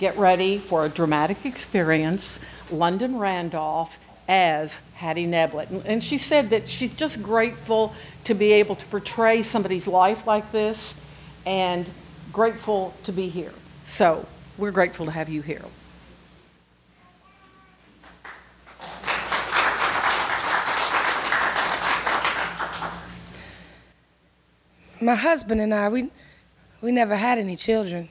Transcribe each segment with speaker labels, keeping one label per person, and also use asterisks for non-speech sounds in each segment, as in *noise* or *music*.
Speaker 1: get ready for a dramatic experience, London Randolph as Hattie Neblett. And- she said that she's just grateful to be able to portray somebody's life like this and grateful to be here. So we're grateful to have you here.
Speaker 2: My husband and I, we, we never had any children.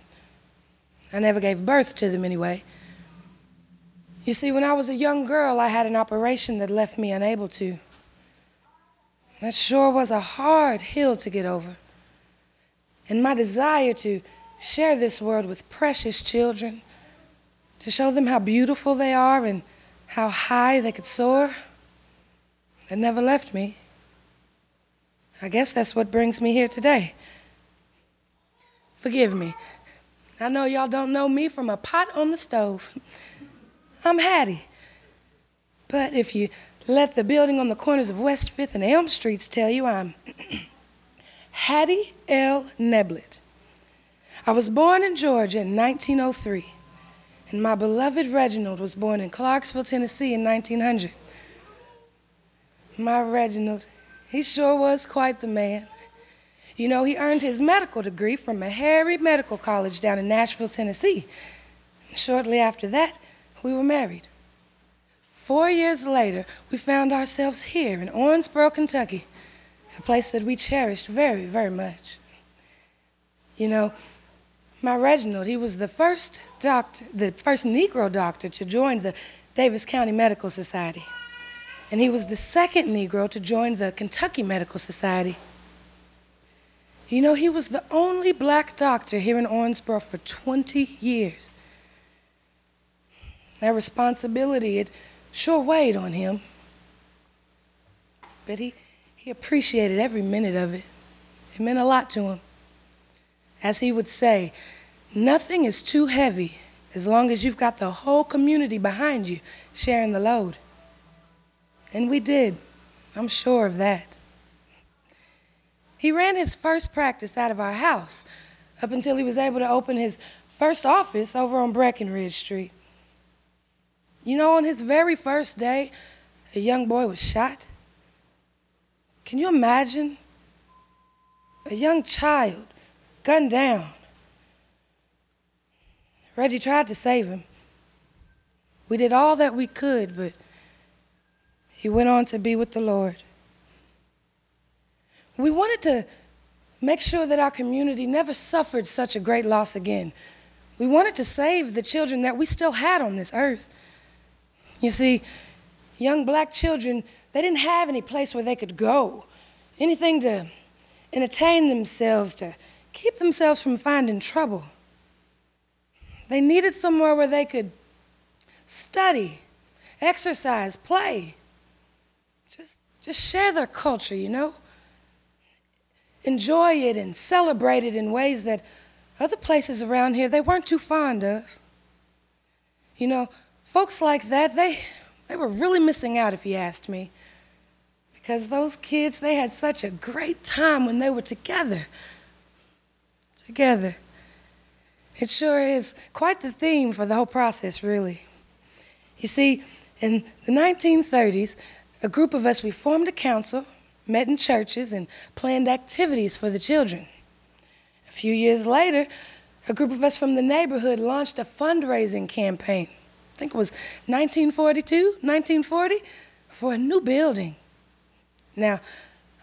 Speaker 2: I never gave birth to them anyway. You see, when I was a young girl, I had an operation that left me unable to. That sure was a hard hill to get over. And my desire to share this world with precious children, to show them how beautiful they are and how high they could soar, it never left me. I guess that's what brings me here today. Forgive me. I know y'all don't know me from a pot on the stove. I'm Hattie. But if you let the building on the corners of West 5th and Elm Streets tell you, I'm *clears throat* Hattie L. Neblett. I was born in Georgia in 1903, and my beloved Reginald was born in Clarksville, Tennessee in 1900. My Reginald, he sure was quite the man. You know, he earned his medical degree from Meharry Medical College down in Nashville, Tennessee. Shortly after that, we were married. Four years later, we found ourselves here in Owensboro, Kentucky, a place that we cherished very, very much. You know, my Reginald, he was the first doctor, the first Negro doctor to join the Daviess County Medical Society. And he was the second Negro to join the Kentucky Medical Society. You know, he was the only black doctor here in Owensboro for 20 years. That responsibility, it sure weighed on him. But he, he appreciated every minute of it. It meant a lot to him. As he would say, nothing is too heavy as long as you've got the whole community behind you sharing the load. And we did. I'm sure of that. He ran his first practice out of our house up until he was able to open his first office over on Breckenridge Street. You know, on his very first day, a young boy was shot. Can you imagine? A young child gunned down. Reggie tried to save him. We did all that we could, but he went on to be with the Lord. We wanted to make sure that our community never suffered such a great loss again. We wanted to save the children that we still had on this earth. You see, young black children, they didn't have any place where they could go, anything to entertain themselves, to keep themselves from finding trouble. They needed somewhere where they could study, exercise, play, just, just share their culture, you know? Enjoy it and celebrate it in ways that other places around here they weren't too fond of. You know, folks like that, they, they were really missing out if you asked me. Because those kids, they had such a great time when they were together. Together. It sure is quite the theme for the whole process, really. You see, in the 1930s, a group of us, we formed a council, met in churches, and planned activities for the children. A few years later, a group of us from the neighborhood launched a fundraising campaign. I think it was 1942, 1940, for a new building. Now,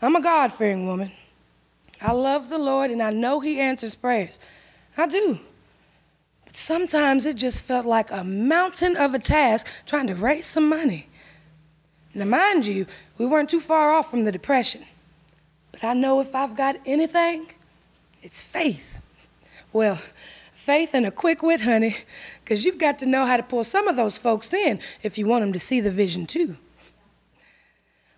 Speaker 2: I'm a God fearing woman. I love the Lord and I know He answers prayers. I do. But sometimes it just felt like a mountain of a task trying to raise some money. Now, mind you, we weren't too far off from the Depression. But I know if I've got anything, it's faith. Well, faith and a quick wit, honey, because you've got to know how to pull some of those folks in if you want them to see the vision too.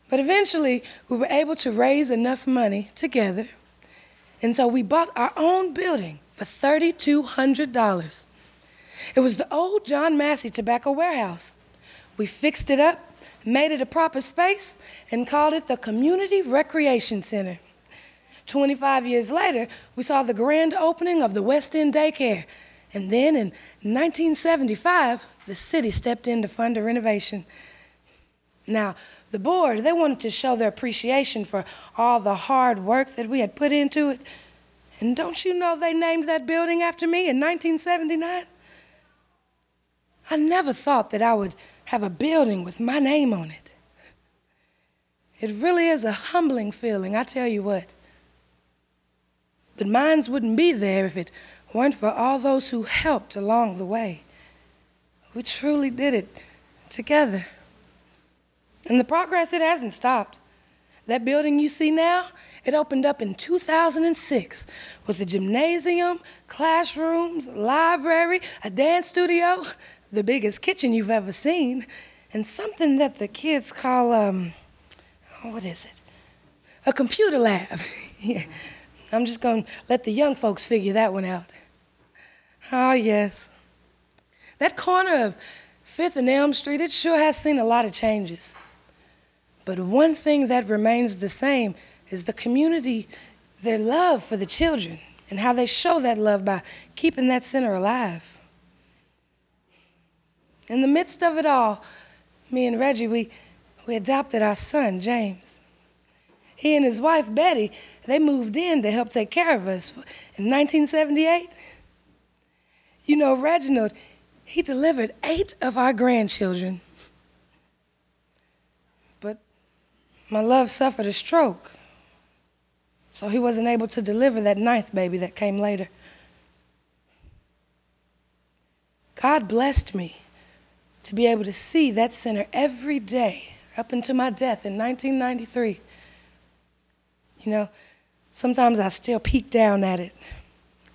Speaker 2: But eventually, we were able to raise enough money together, and so we bought our own building for $3,200. It was the old John Massey Tobacco Warehouse. We fixed it up, made it a proper space, and called it the Community Recreation Center. 25 years later, we saw the grand opening of the West End Daycare, And then in 1975, the city stepped in to fund a renovation. Now, the board, they wanted to show their appreciation for all the hard work that we had put into it. And don't you know they named that building after me in 1979? I never thought that I would have a building with my name on it. It really is a humbling feeling, I tell you what. But mines wouldn't be there if it weren't for all those who helped along the way. We truly did it together. And the progress, it hasn't stopped. That building you see now, it opened up in 2006 with a gymnasium, classrooms, library, a dance studio, the biggest kitchen you've ever seen, and something that the kids call, um, what is it? A computer lab. *laughs* I'm just to let the young folks figure that one out. Oh, yes. That corner of Fifth and Elm Street, it sure has seen a lot of changes. But one thing that remains the same is the community, their love for the children, and how they show that love by keeping that center alive. In the midst of it all, me and Reggie, we, we adopted our son, James. He and his wife, Betty, they moved in to help take care of us in 1978. You know, Reginald, he delivered eight of our grandchildren. But my love suffered a stroke, so he wasn't able to deliver that ninth baby that came later. God blessed me to be able to see that center every day up until my death in 1993. You know, sometimes I still peek down at it,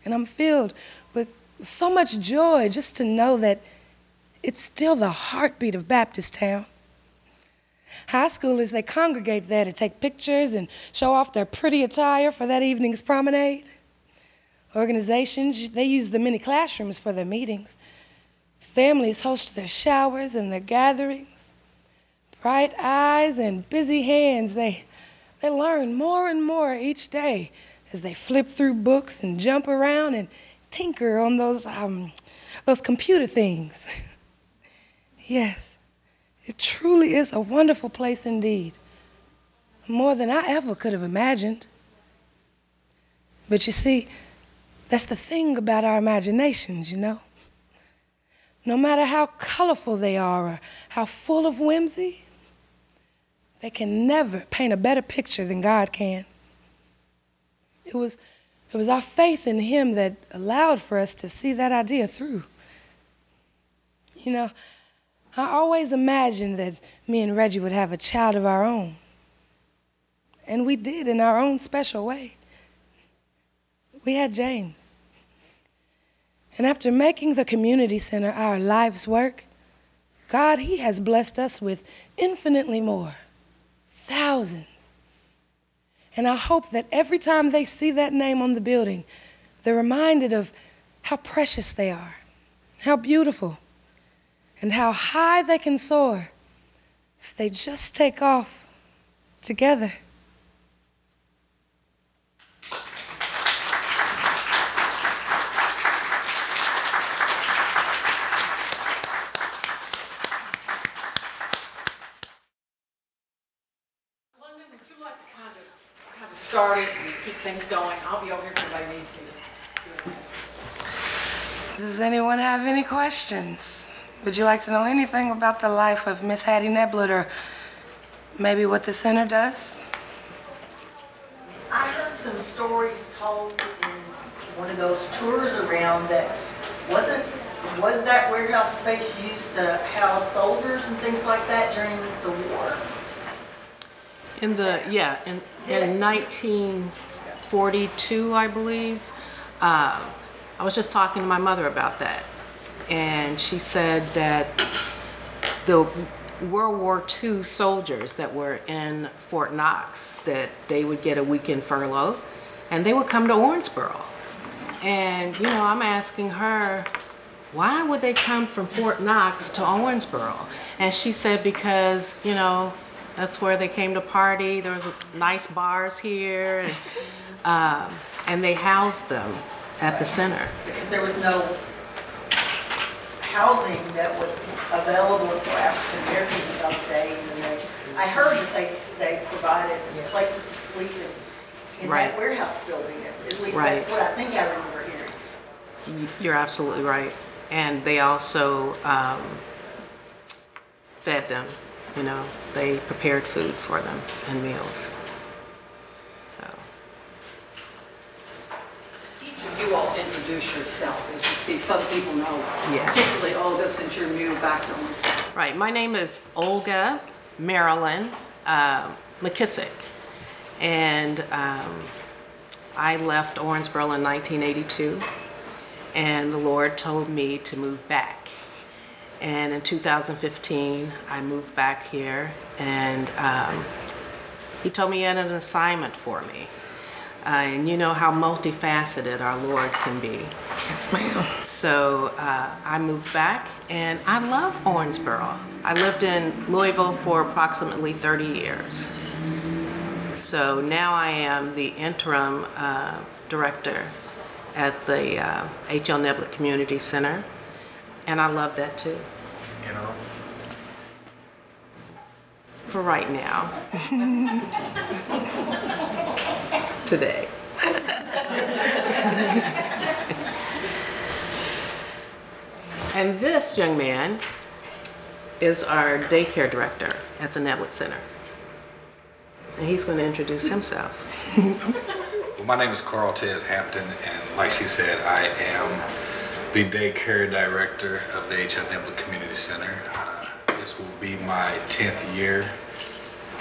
Speaker 2: and I'm filled with so much joy just to know that it's still the heartbeat of Baptist Town. High schoolers, they congregate there to take pictures and show off their pretty attire for that evening's promenade. Organizations, they use the many classrooms for their meetings. Families host their showers and their gatherings. Bright eyes and busy hands, they, they learn more and more each day as they flip through books and jump around and tinker on those, um, those computer things. *laughs* yes, it truly is a wonderful place indeed. More than I ever could have imagined. But you see, that's the thing about our imaginations, you know. No matter how colorful they are or how full of whimsy, they can never paint a better picture than God can. It was, it was our faith in Him that allowed for us to see that idea through. You know, I always imagined that me and Reggie would have a child of our own. And we did in our own special way. We had James. And after making the community center our life's work, God, He has blessed us with infinitely more thousands. And I hope that every time they see that name on the building, they're reminded of how precious they are, how beautiful, and how high they can soar if they just take off together.
Speaker 1: London, would you like to kind of, kind of start it and keep things going? I'll be over here if anybody needs me to.
Speaker 2: Does anyone have any questions? Would you like to know anything about the life of Miss Hattie Neblett or maybe what the center does?
Speaker 3: I heard some stories told in one of those tours around that wasn't, was that warehouse space used to house soldiers and things like that during the war?
Speaker 4: In the, yeah, in, in 1942, I believe, uh, I was just talking to my mother about that. And she said that the World War II soldiers that were in Fort Knox, that they would get a weekend furlough and they would come to Owensboro. And, you know, I'm asking her, why would they come from Fort Knox to Owensboro? And she said, because, you know, that's where they came to party. There was nice bars here, and, um, and they housed them at the center.
Speaker 3: Because there was no housing that was available for African Americans in those days. And they, I heard that they, they provided places to sleep in, in
Speaker 4: Right.
Speaker 3: that warehouse building. At least
Speaker 4: Right.
Speaker 3: that's what I think I remember hearing.
Speaker 4: You're absolutely right. And they also um, fed them, you know, they prepared food for them and meals. So,
Speaker 5: Each of you all introduce yourself as you speak, so that people know.
Speaker 4: Yes.
Speaker 5: Particularly Olga, since you're new back to Owensboro.
Speaker 4: right, my name is Olga Marilyn uh, McKissick. And um, I left Owensboro in 1982, and the Lord told me to move back. And in 2015, I moved back here, and um, He told me he had an assignment for me. Uh, and you know how multifaceted our Lord can be.
Speaker 2: Yes, ma'am.
Speaker 4: So uh, I moved back, and I love Owensboro. I lived in Louisville for approximately 30 years. So now I am the interim uh, director at the uh, H.L. Neblett Community Center, and I love that too,
Speaker 6: You know,
Speaker 4: for right now. *laughs* Today. And this young man is our daycare director at the Neblett Center. And he's going to introduce himself.
Speaker 6: well, my name is Carl Tez Hampton, and like she said, I am the daycare director of the H.L. Neblett Community Center. Uh, this will be my 10th year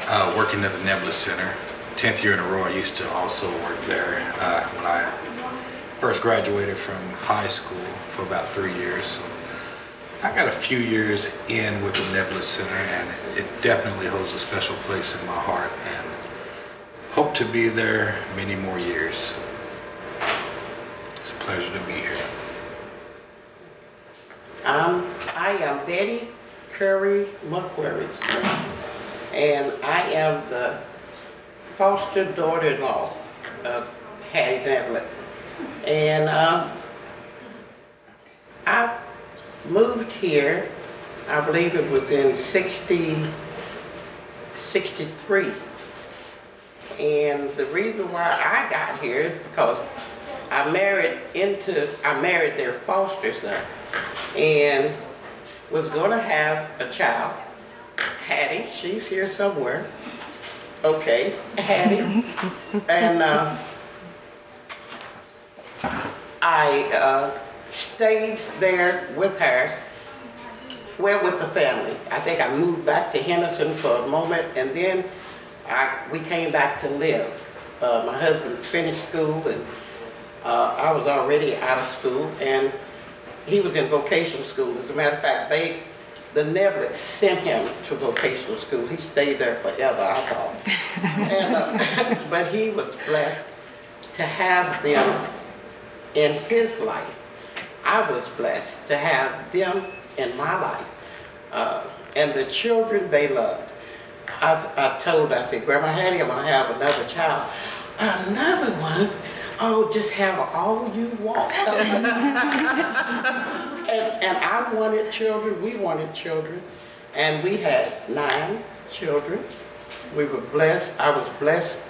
Speaker 6: uh, working at the Neblett Center. 10th year in a row. I used to also work there uh, when I first graduated from high school for about three years. So I got a few years in with the Neblett Center, and it definitely holds a special place in my heart, and hope to be there many more years. It's a pleasure to be here.
Speaker 7: Um, I am Betty Curry McQuarrie, and I am the foster daughter-in-law of Hattie Neblett. And um, I moved here, I believe it was in 60, 63. And the reason why I got here is because I married into, I married their foster son and was gonna have a child. Hattie, she's here somewhere. Okay, Hattie. And uh, I uh, stayed there with her, well, with the family. I think I moved back to Henderson for a moment, and then I, we came back to live. Uh, my husband finished school, and uh, I was already out of school, and he was in vocational school. As a matter of fact, they, the Neblett sent him to vocational school. He stayed there forever, I thought. *laughs* and, uh, but he was blessed to have them in his life. I was blessed to have them in my life. Uh, and the children they loved. I, I told, I said, Grandma Hattie, I'm gonna have another child. Another one? Oh, just have all you want. *laughs* and, and I wanted children, we wanted children, and we had nine children. We were blessed, I was blessed.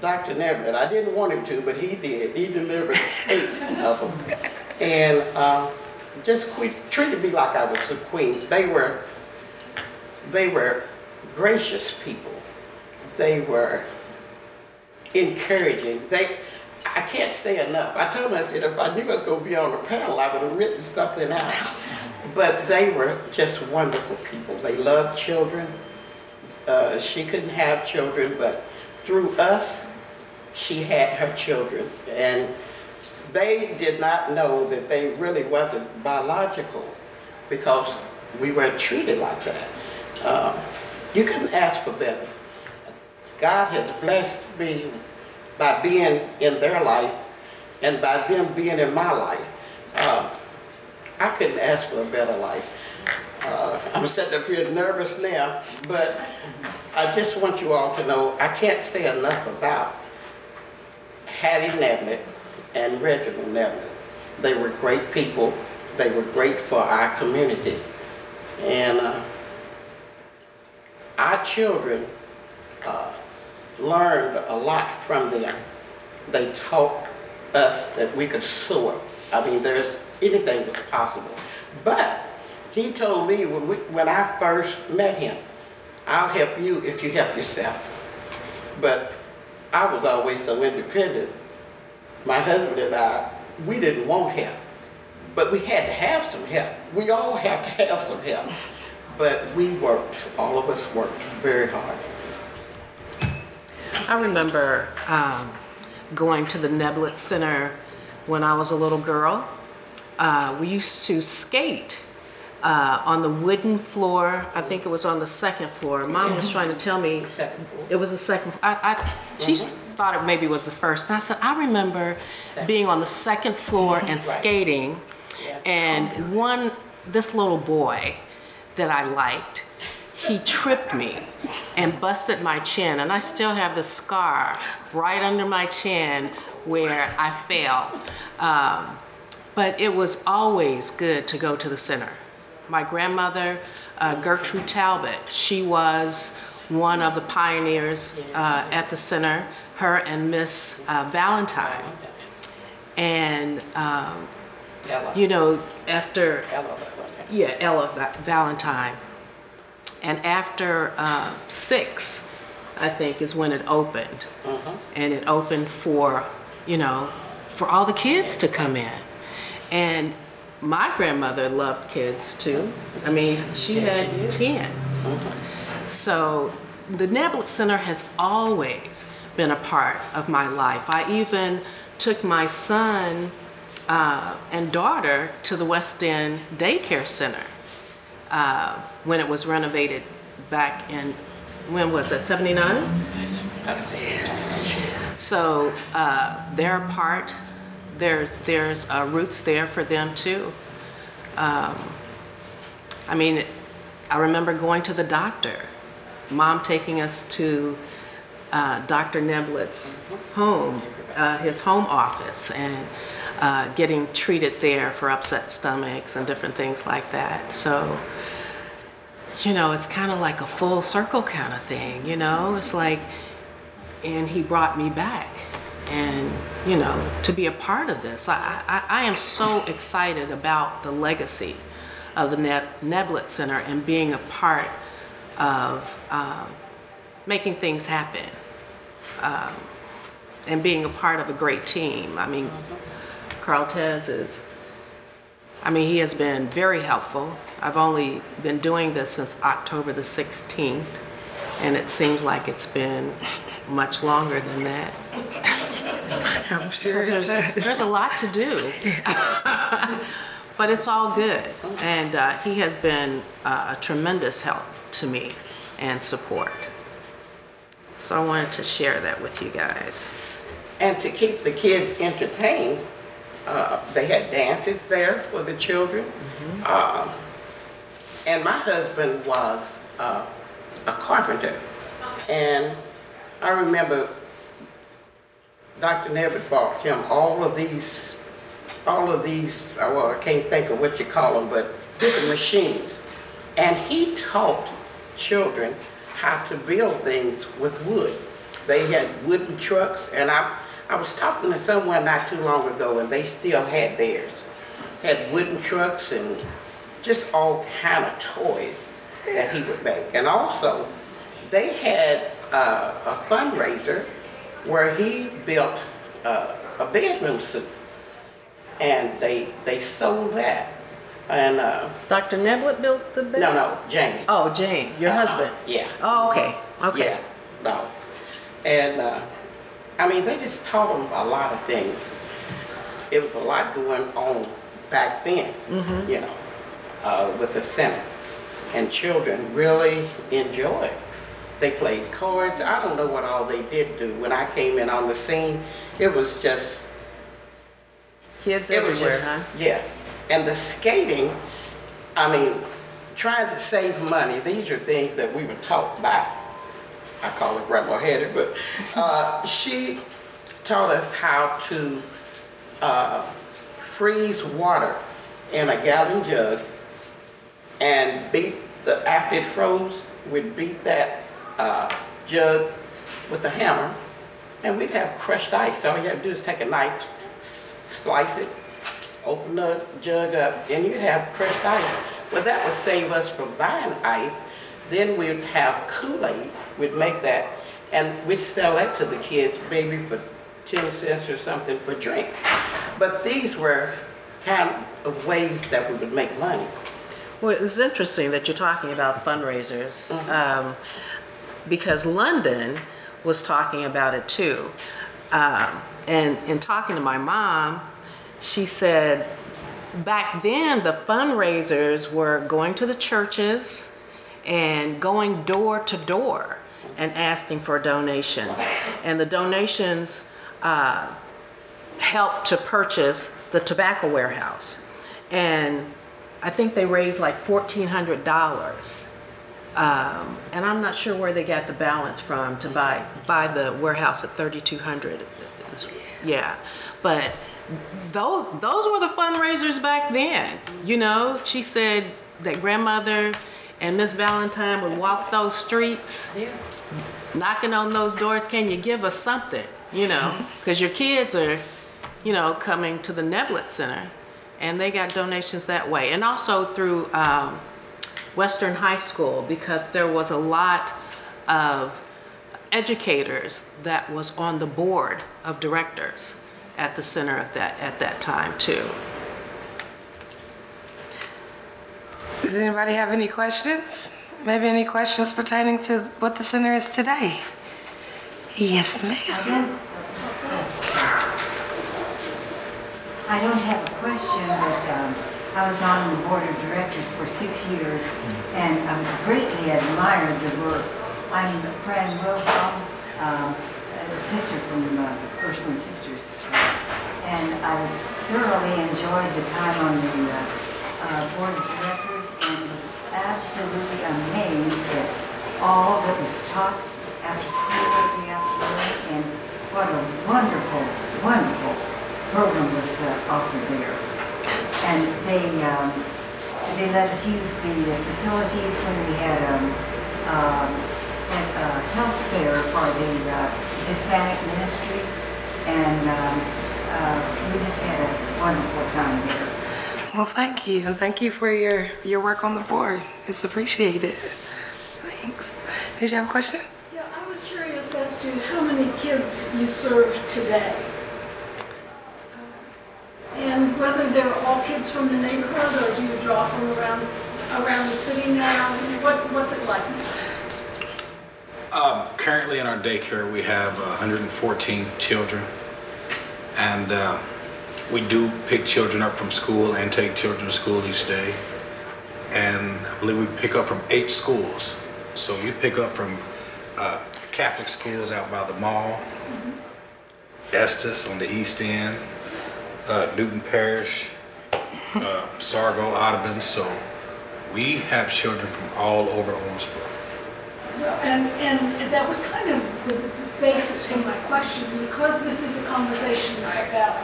Speaker 7: Dr. Neblett, I didn't want him to, but he did. He delivered eight of them. And uh, just que- treated me like I was the queen. They were, they were gracious people. They were encouraging. They, I can't say enough. I told them, I said, if I knew I was going to be on the panel, I would have written something out. *laughs* But they were just wonderful people. They loved children. Uh, she couldn't have children, but through us, she had her children. And they did not know that they really wasn't biological because we weren't treated like that. Um, you couldn't ask for better. God has blessed me by being in their life and by them being in my life. Uh, I couldn't ask for a better life. Uh, I'm sitting up here nervous now, but I just want you all to know I can't say enough about Hattie Neblett and Reginald Neblett. They were great people. they were great for our community. And uh, our children uh, learned a lot from them. They taught us that we could soar. I mean, there's anything was possible. But he told me when we, when I first met him, I'll help you if you help yourself. But I was always so independent. My husband and I, we didn't want help, but we had to have some help. We all had to have some help. But we worked, all of us worked very hard.
Speaker 4: I remember um, going to the Neblett Center when I was a little girl. Uh, we used to skate uh, on the wooden floor. I think it was on the second floor. Mom was trying to tell me it was the second. I, I, she thought it maybe was the first. And I said, I remember being on the second floor and skating, and one this little boy that I liked, he tripped me and busted my chin, and I still have the scar right under my chin where I fell. Um, but it was always good to go to the center. My grandmother, uh, Gertrude Talbot, she was one of the pioneers uh, at the center, her and Miss uh, Valentine. And, um,
Speaker 7: Ella,
Speaker 4: you know, after yeah, Ella Valentine. And after uh, six, I think, is when it opened. And it opened for, you know, for all the kids to come in. And my grandmother loved kids too. I mean, she had 10. So the Neblett Center has always been a part of my life. I even took my son uh, and daughter to the West End Daycare Center uh, when it was renovated back in, when was it, 79? So uh, they're a part, there's, there's uh, roots there for them too. Um, I mean, I remember going to the doctor, mom taking us to uh, Dr. Neblett's home, uh, his home office, and uh, getting treated there for upset stomachs and different things like that. So, you know, it's kind of like a full circle kind of thing, you know? It's like, and he brought me back. And, you know, to be a part of this, I, I, I am so excited about the legacy of the Neb- Neblett Center and being a part of um, making things happen um, and being a part of a great team. I mean, Carl Tez is, I mean, he has been very helpful. I've only been doing this since October the 16th, and it seems like it's been much longer than that. *laughs*
Speaker 2: I'm sure
Speaker 4: There's, there's a lot to do. But it's all good. And uh, he has been uh, a tremendous help to me and support. So I wanted to share that with you guys.
Speaker 7: And to keep the kids entertained, uh, they had dances there for the children. Uh, and my husband was uh, a carpenter. And I remember Dr. Neblett bought him all of these, all of these, uh, well, I can't think of what you call them, but different machines. And he taught children how to build things with wood. They had wooden trucks, and I, I was talking to someone not too long ago, and they still had theirs. Had wooden trucks and just all kind of toys that he would make. And also, they had uh, a fundraiser where he built uh, a bedroom suit, and they they sold that. And uh,
Speaker 4: Dr. Neblett built the bed?
Speaker 7: no, no, Jamie.
Speaker 4: Oh, Jane, your
Speaker 7: Uh-uh,
Speaker 4: husband?
Speaker 7: Yeah.
Speaker 4: Oh, okay, okay.
Speaker 7: Yeah, no. And, uh, I mean, they just taught them a lot of things. It was a lot going on back then,
Speaker 4: Mm-hmm.
Speaker 7: you know, uh, with the center. And children really enjoyed. They played cards. I don't know what all they did do. When I came in on the scene, it was just
Speaker 4: Kids
Speaker 7: it was
Speaker 4: everywhere,
Speaker 7: just-
Speaker 4: huh?
Speaker 7: Yeah, and the skating, I mean, trying to save money, these are things that we were taught by, I call it Grandma Hetty, but uh, she taught us how to uh, freeze water in a gallon jug and beat the, after it froze, we'd beat that uh, jug with a hammer and we'd have crushed ice. All you have to do is take a knife, slice it, open the jug up, and you'd have crushed ice. Well, that would save us from buying ice. Then we'd have Kool-Aid, we'd make that, and we'd sell that to the kids, maybe for 10 cents or something for drink. But these were kind of ways that we would make money.
Speaker 4: Well, it's interesting that you're talking about fundraisers um, because London was talking about it too. Um, and in talking to my mom, she said back then the fundraisers were going to the churches and going door to door and asking for donations. And the donations uh, helped to purchase the tobacco warehouse. And I think they raised like $1,400. Um, and I'm not sure where they got the balance from to buy, buy the warehouse at 3,200. It's- Yeah, but those, those were the fundraisers back then. You know, she said that grandmother and Miss Valentine would walk those streets knocking on those doors, can you give us something? You know, because your kids are, you know, coming to the Neblett Center and they got donations that way. And also through um, Western High School because there was a lot of educators that was on the board of directors at the center at that, at that time too.
Speaker 2: Does anybody have any questions? Maybe any questions pertaining to what the center is today? Yes, ma'am.
Speaker 8: I don't have a question, but um, I was on the board of directors for six years and I um, greatly admired the work. I'm Fran Wilhelm, um, a sister from uh, Sisters. And I thoroughly enjoyed the time on the uh, uh, board of directors absolutely amazed at all that was taught after school every afternoon and what a wonderful, wonderful program was uh, offered there. And they, um, they let us use the facilities when we had, um, um, had, uh, health fair for the uh, Hispanic ministry. And, um, uh, we just had a wonderful time there.
Speaker 2: Well, thank you, and thank you for your, your work on the board. It's appreciated. Thanks. Did you have a question?
Speaker 9: Yeah, I was curious as to how many kids you serve today. And whether they're all kids from the neighborhood, or do you draw from around, around the city now? What, what's it like?
Speaker 6: Um, currently in our daycare, we have uh, 114 children. And uh, we do pick children up from school and take children to school each day. And I believe we pick up from eight schools. So we pick up from uh, Catholic schools out by the mall, Estes on the east end, uh, Newton Parrish, uh, Sorgho, Audubon. So we have children from all over Owensboro.
Speaker 9: Well, And, and that was kind of the basis for my question, because this is a conversation about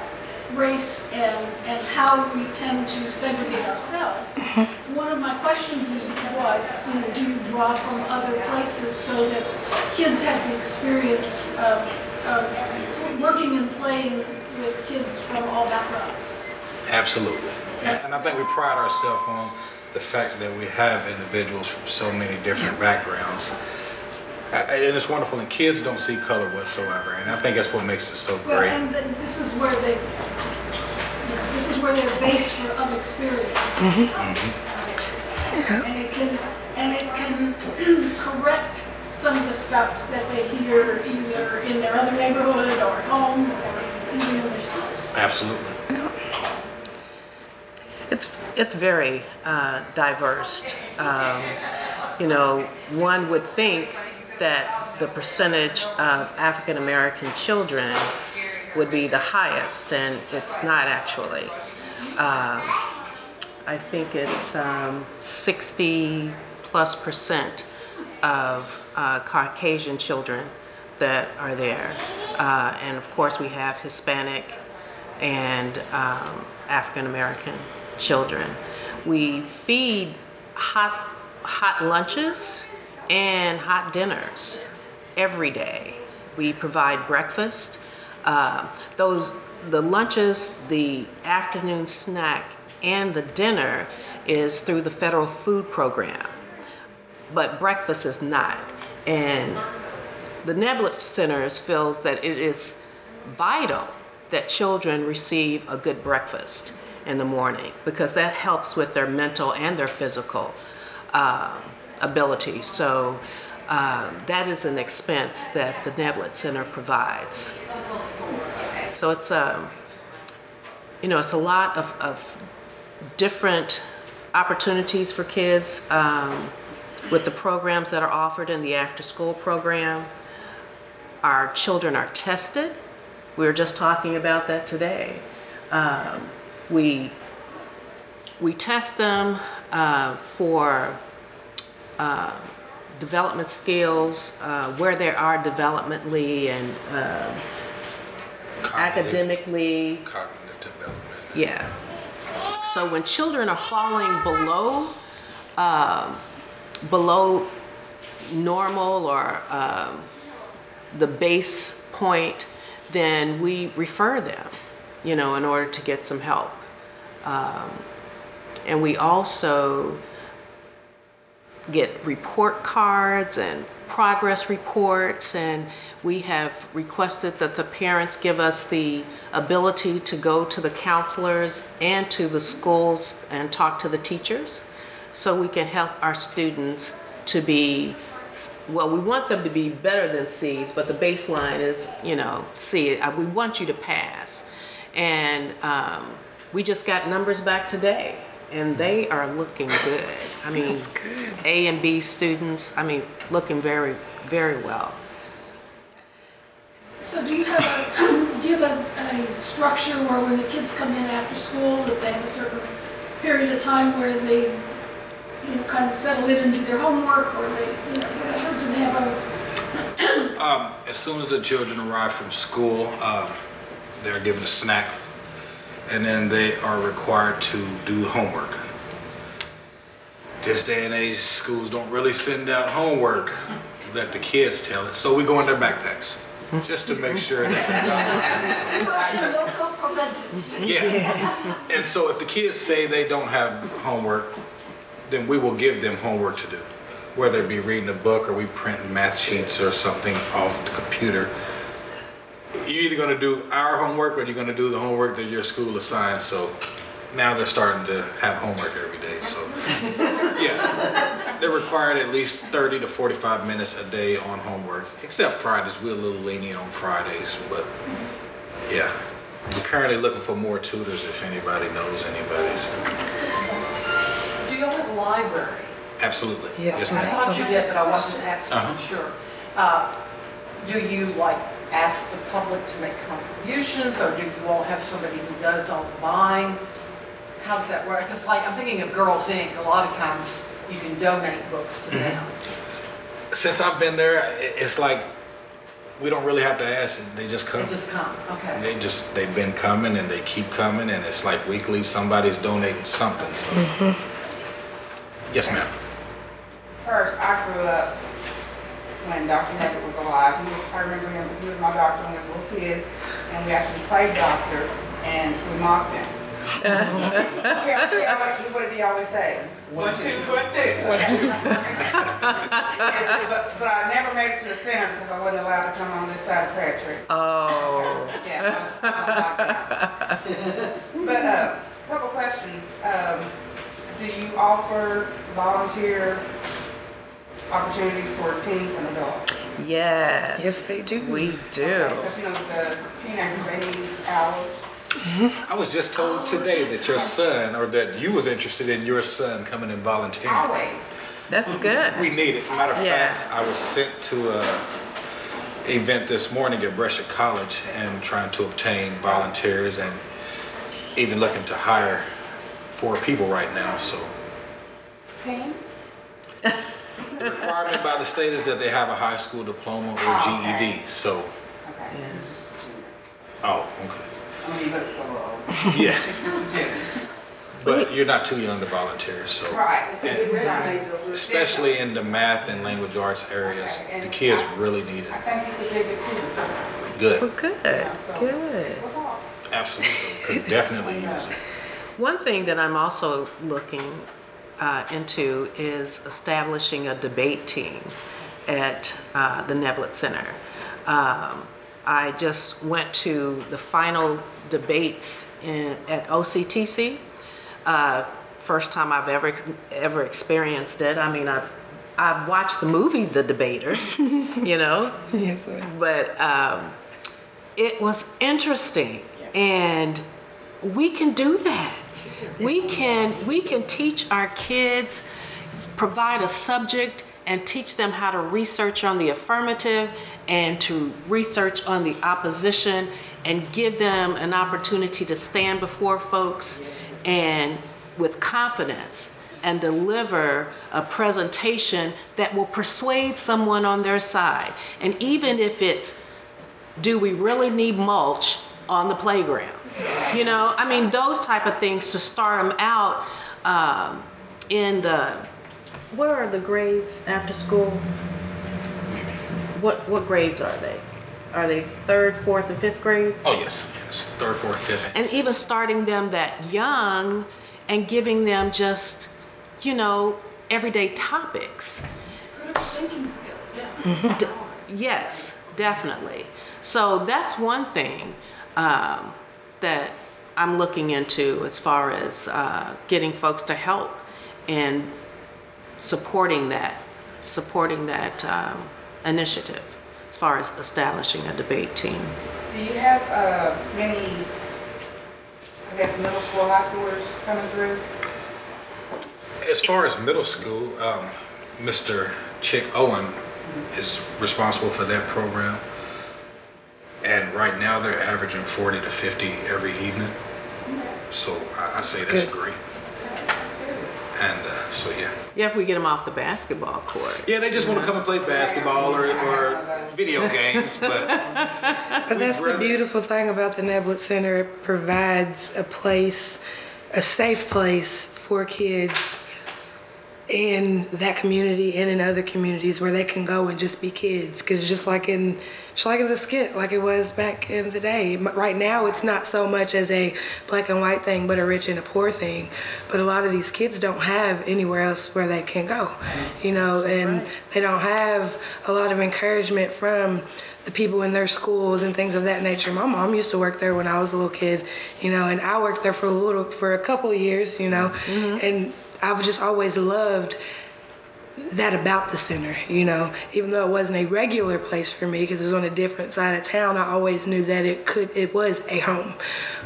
Speaker 9: race and, and how we tend to segregate ourselves. Uh-huh. One of my questions was, was, you know, do you draw from other places so that kids have the experience of, of working and playing with kids from all backgrounds?
Speaker 6: Absolutely. And and I think we pride ourselves on the fact that we have individuals from so many different backgrounds. A- And it's wonderful, and kids don't see color whatsoever, and I think that's what makes it so
Speaker 9: Well,
Speaker 6: great.
Speaker 9: and th- this is where they, this is where they're based for, of experience. And it can, and it can *clears throat* correct some of the stuff that they hear either in their other neighborhood or at home or even in their schools.
Speaker 6: Absolutely.
Speaker 4: It's, it's very uh, diverse. Um, You know, one would think that the percentage of African American children would be the highest, and it's not actually. Um, I think it's um, 60 plus percent of uh, Caucasian children that are there. Uh, and of course, we have Hispanic and um, African American children. We feed hot, hot lunches and hot dinners every day. We provide breakfast. Uh, those, the lunches, the afternoon snack, and the dinner is through the federal food program, but breakfast is not. And the Neblett Centers feels that it is vital that children receive a good breakfast in the morning because that helps with their mental and their physical uh, ability. So uh, that is an expense that the Neblett Center provides. So it's a, you know, it's a lot of, of different opportunities for kids um, with the programs that are offered in the after-school program. Our children are tested. We were just talking about that today. Um, we we test them uh, for uh, development skills, uh, where they are developmentally and uh,
Speaker 6: Cognitive-
Speaker 4: academically.
Speaker 6: Cognitive development.
Speaker 4: Yeah. So when children are falling below, um, below normal or um, the base point, then we refer them, you know, in order to get some help. Um, and we also get report cards and progress reports and we have requested that the parents give us the ability to go to the counselors and to the schools and talk to the teachers so we can help our students to be well we want them to be better than C's but the baseline is you know C Uh, we want you to pass. And um, we just got numbers back today and they are looking good. I mean A and B students I mean looking very very well.
Speaker 9: So do you have a, *coughs* do you have a, a structure where when the kids come in after school, that they have a certain period of time where they, you know, kind of settle in and do their homework, or they, you know, whatever, do they have a, *coughs*
Speaker 6: Um, as soon as the children arrive from school, um, they're given a snack, and then they are required to do homework. This day and age, schools don't really send out homework. Let the kids tell it. So we go in their backpacks just to make sure that they got it.
Speaker 9: local preventives?
Speaker 6: Yeah. And so if the kids say they don't have homework, then we will give them homework to do. Whether it be reading a book or we print math sheets or something off the computer. You're either gonna do our homework or you're gonna do the homework that your school assigns, so now they're starting to have homework every day, so. *laughs* Yeah, they're required at least 30 to 45 minutes a day on homework, except Fridays, we're a little lenient on Fridays, but yeah. We're currently looking for more tutors if anybody knows anybody. so.
Speaker 5: Do you have a library?
Speaker 6: Absolutely.
Speaker 2: Yes,
Speaker 5: I
Speaker 6: ma'am.
Speaker 5: thought you did, but I wasn't absolutely
Speaker 6: Uh-huh.
Speaker 5: sure. Uh, Do you like ask the public to make contributions, or do you all have somebody who does all the buying? How does that work? Because like, I'm thinking of Girls Inc., a lot of times you can donate books to them. Mm-hmm.
Speaker 6: Since I've been there, it's like we don't really have to ask; they just come.
Speaker 5: They just come, okay.
Speaker 6: They just they've been coming and they keep coming, and it's like weekly somebody's donating something. So. Mm-hmm. Yes, ma'am.
Speaker 10: First, I grew up when Dr. Neblett was alive. He was, I remember him, he was my doctor when we was little kids, and we actually played doctor, and we mocked him. *laughs* yeah, yeah, what, what did he always say? One, two, one, two. *laughs* And- But, but I never made it to the center because I wasn't allowed to come on this side of Prayer Tree.
Speaker 4: oh
Speaker 10: Yeah, I was- I was locked out. But, uh, couple questions. Um, do you offer volunteer opportunities for teens and adults?
Speaker 4: yes
Speaker 2: Yes, they do.
Speaker 4: we do
Speaker 10: Because, you know, the teenagers, they need hours. Mm-hmm.
Speaker 6: I was just told oh, today that your son, or that you was interested in your son coming and volunteering.
Speaker 10: Always.
Speaker 4: that's good
Speaker 6: We need it. Matter of
Speaker 4: Yeah.
Speaker 6: fact, I was sent to a event this morning at Brescia College and trying to obtain volunteers and even looking to hire four people right now. So
Speaker 10: Teens? *laughs*
Speaker 6: the requirement by the state is that they have a high school diploma or
Speaker 10: Oh, okay.
Speaker 6: GED. So,
Speaker 10: Okay. It's just a junior.
Speaker 6: oh, okay.
Speaker 10: I mean, he looks so old. *laughs*
Speaker 6: Yeah.
Speaker 10: It's just a junior.
Speaker 6: But you're not too young to volunteer, so.
Speaker 10: Right, it's a good resume builder.
Speaker 6: Especially in the math and language arts areas, the kids really need
Speaker 10: I
Speaker 6: it.
Speaker 10: think you could dig it too, so,
Speaker 4: Well,
Speaker 6: Good,
Speaker 4: good,
Speaker 10: yeah, so.
Speaker 4: good.
Speaker 10: We'll talk.
Speaker 6: absolutely. Could definitely *laughs* use it.
Speaker 4: One thing that I'm also looking uh, into is establishing a debate team at uh, the Neblett Center. Um, I just went to the final debates in, at OCTC. Uh, first time I've ever ever experienced it. I mean, I've I've watched the movie The Debaters, *laughs* you know,
Speaker 2: Yes, sir.
Speaker 4: but um, it was interesting and we can do that we can we can teach our kids provide a subject and teach them how to research on the affirmative and to research on the opposition and give them an opportunity to stand before folks and with confidence and deliver a presentation that will persuade someone on their side and even if it's do we really need mulch on the playground? You know, I mean, those type of things to start them out um, in the, what are the grades after school? What, what grades are they? Are they third, fourth, and fifth grades?
Speaker 6: Oh, yes, yes. Third, fourth, fifth.
Speaker 4: And even starting them that young and giving them just, you know, everyday topics.
Speaker 9: Critical thinking skills.
Speaker 4: D- Yes, definitely. So that's one thing um, that I'm looking into as far as uh, getting folks to help and supporting that, supporting that um, initiative as far as establishing a debate team.
Speaker 10: Do you have, uh, many, I guess, middle school, high schoolers coming through?
Speaker 6: As far as middle school, um, Mr. Chick Owen is responsible for that program. And right now, they're averaging 40 to 50 every evening. So I I say that's
Speaker 2: good.
Speaker 6: great. And uh, so, yeah.
Speaker 4: Yeah, if we get them off the basketball court.
Speaker 6: Yeah, they just want to come and play basketball or, or video *laughs* games, but
Speaker 2: But that's the beautiful thing about the Neblett Center. It provides a place, a safe place for kids in that community and in other communities where they can go and just be kids. Because just like in, in the skit, like it was back in the day. Right now, it's not so much as a black and white thing, but a rich and a poor thing. But a lot of these kids don't have anywhere else where they can go, you know, and they don't have a lot of encouragement from the people in their schools and things of that nature. My mom used to work there when I was a little kid, you know, and I worked there for a little, for a couple of years, you know, mm-hmm. Mm-hmm. and I've just always loved that about the center, you know. Even though it wasn't a regular place for me because it was on a different side of town, I always knew that it could, it was a home.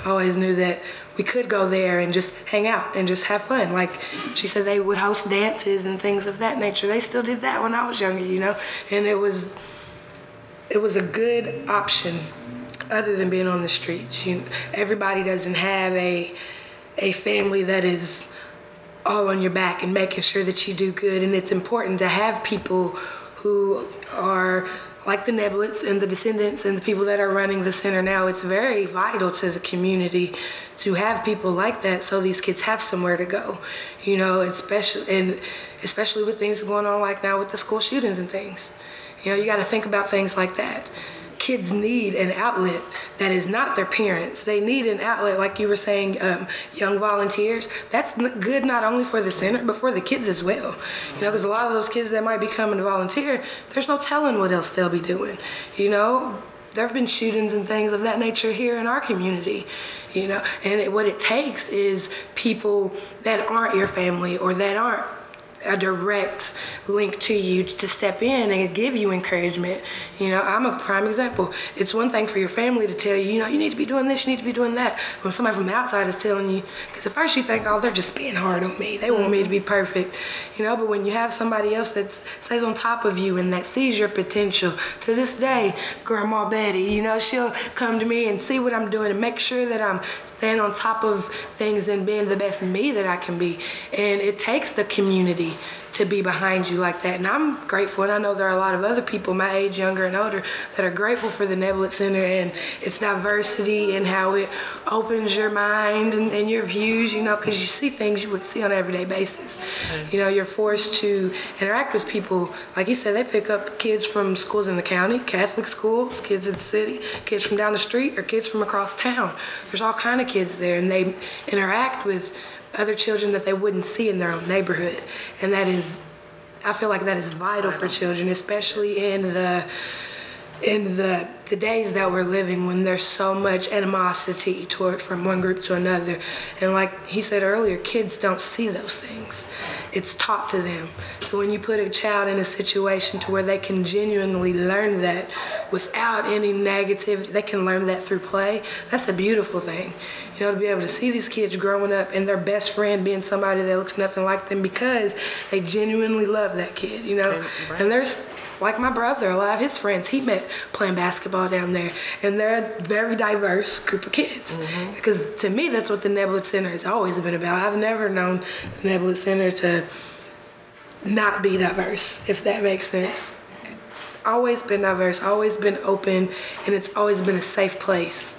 Speaker 2: I always knew that we could go there and just hang out and just have fun. Like she said, they would host dances and things of that nature. They still did that when I was younger, you know, and it was, it was a good option other than being on the streets. You, everybody doesn't have a, a family that is all on your back and making sure that you do good. And it's important to have people who are like the Nebletts and the descendants and the people that are running the center now. It's very vital to the community to have people like that so these kids have somewhere to go. You know, especially and especially with things going on like now with the school shootings and things. You know, you got to think about things like that. Kids need an outlet that is not their parents. They need an outlet, like you were saying, um, young volunteers. That's good not only for the center, but for the kids as well. You know, because a lot of those kids that might be coming to volunteer, there's no telling what else they'll be doing. You know, there have been shootings and things of that nature here in our community. You know, and it, what it takes is people that aren't your family or that aren't a direct link to you to step in and give you encouragement. You know, I'm a prime example. It's one thing for your family to tell you, you know, you need to be doing this, you need to be doing that. When somebody from the outside is telling you, because at first you think, oh, they're just being hard on me. They want me to be perfect. You know, but when you have somebody else that stays on top of you and that sees your potential, to this day, Grandma Betty, you know, she'll come to me and see what I'm doing and make sure that I'm staying on top of things and being the best me that I can be. And it takes the community community to be behind you like that. And I'm grateful, and I know there are a lot of other people my age, younger and older, that are grateful for the Neblett Center and its diversity and how it opens your mind and, and your views, you know, because you see things you would see on an everyday basis. Mm-hmm. You know, you're forced to interact with people. Like you said, they pick up kids from schools in the county, Catholic schools, kids in the city, kids from down the street, or kids from across town. There's all kind of kids there, and they interact with other children that they wouldn't see in their own neighborhood. And that is, I feel like that is vital for children, especially in the in the the days that we're living when there's so much animosity toward from one group to another. And like he said earlier, kids don't see those things. It's taught to them. So when you put a child in a situation to where they can genuinely learn that without any negativity, they can learn that through play. That's a beautiful thing. You know, to be able to see these kids growing up and their best friend being somebody that looks nothing like them because they genuinely love that kid, you know? And there's like my brother, a lot of his friends he met playing basketball down there, and they're a very diverse group of kids. Mm-hmm. Because to me, that's what the Neblett Center has always been about. I've never known the Neblett Center to not be diverse, if that makes sense. Always been diverse, always been open, and it's always been a safe place.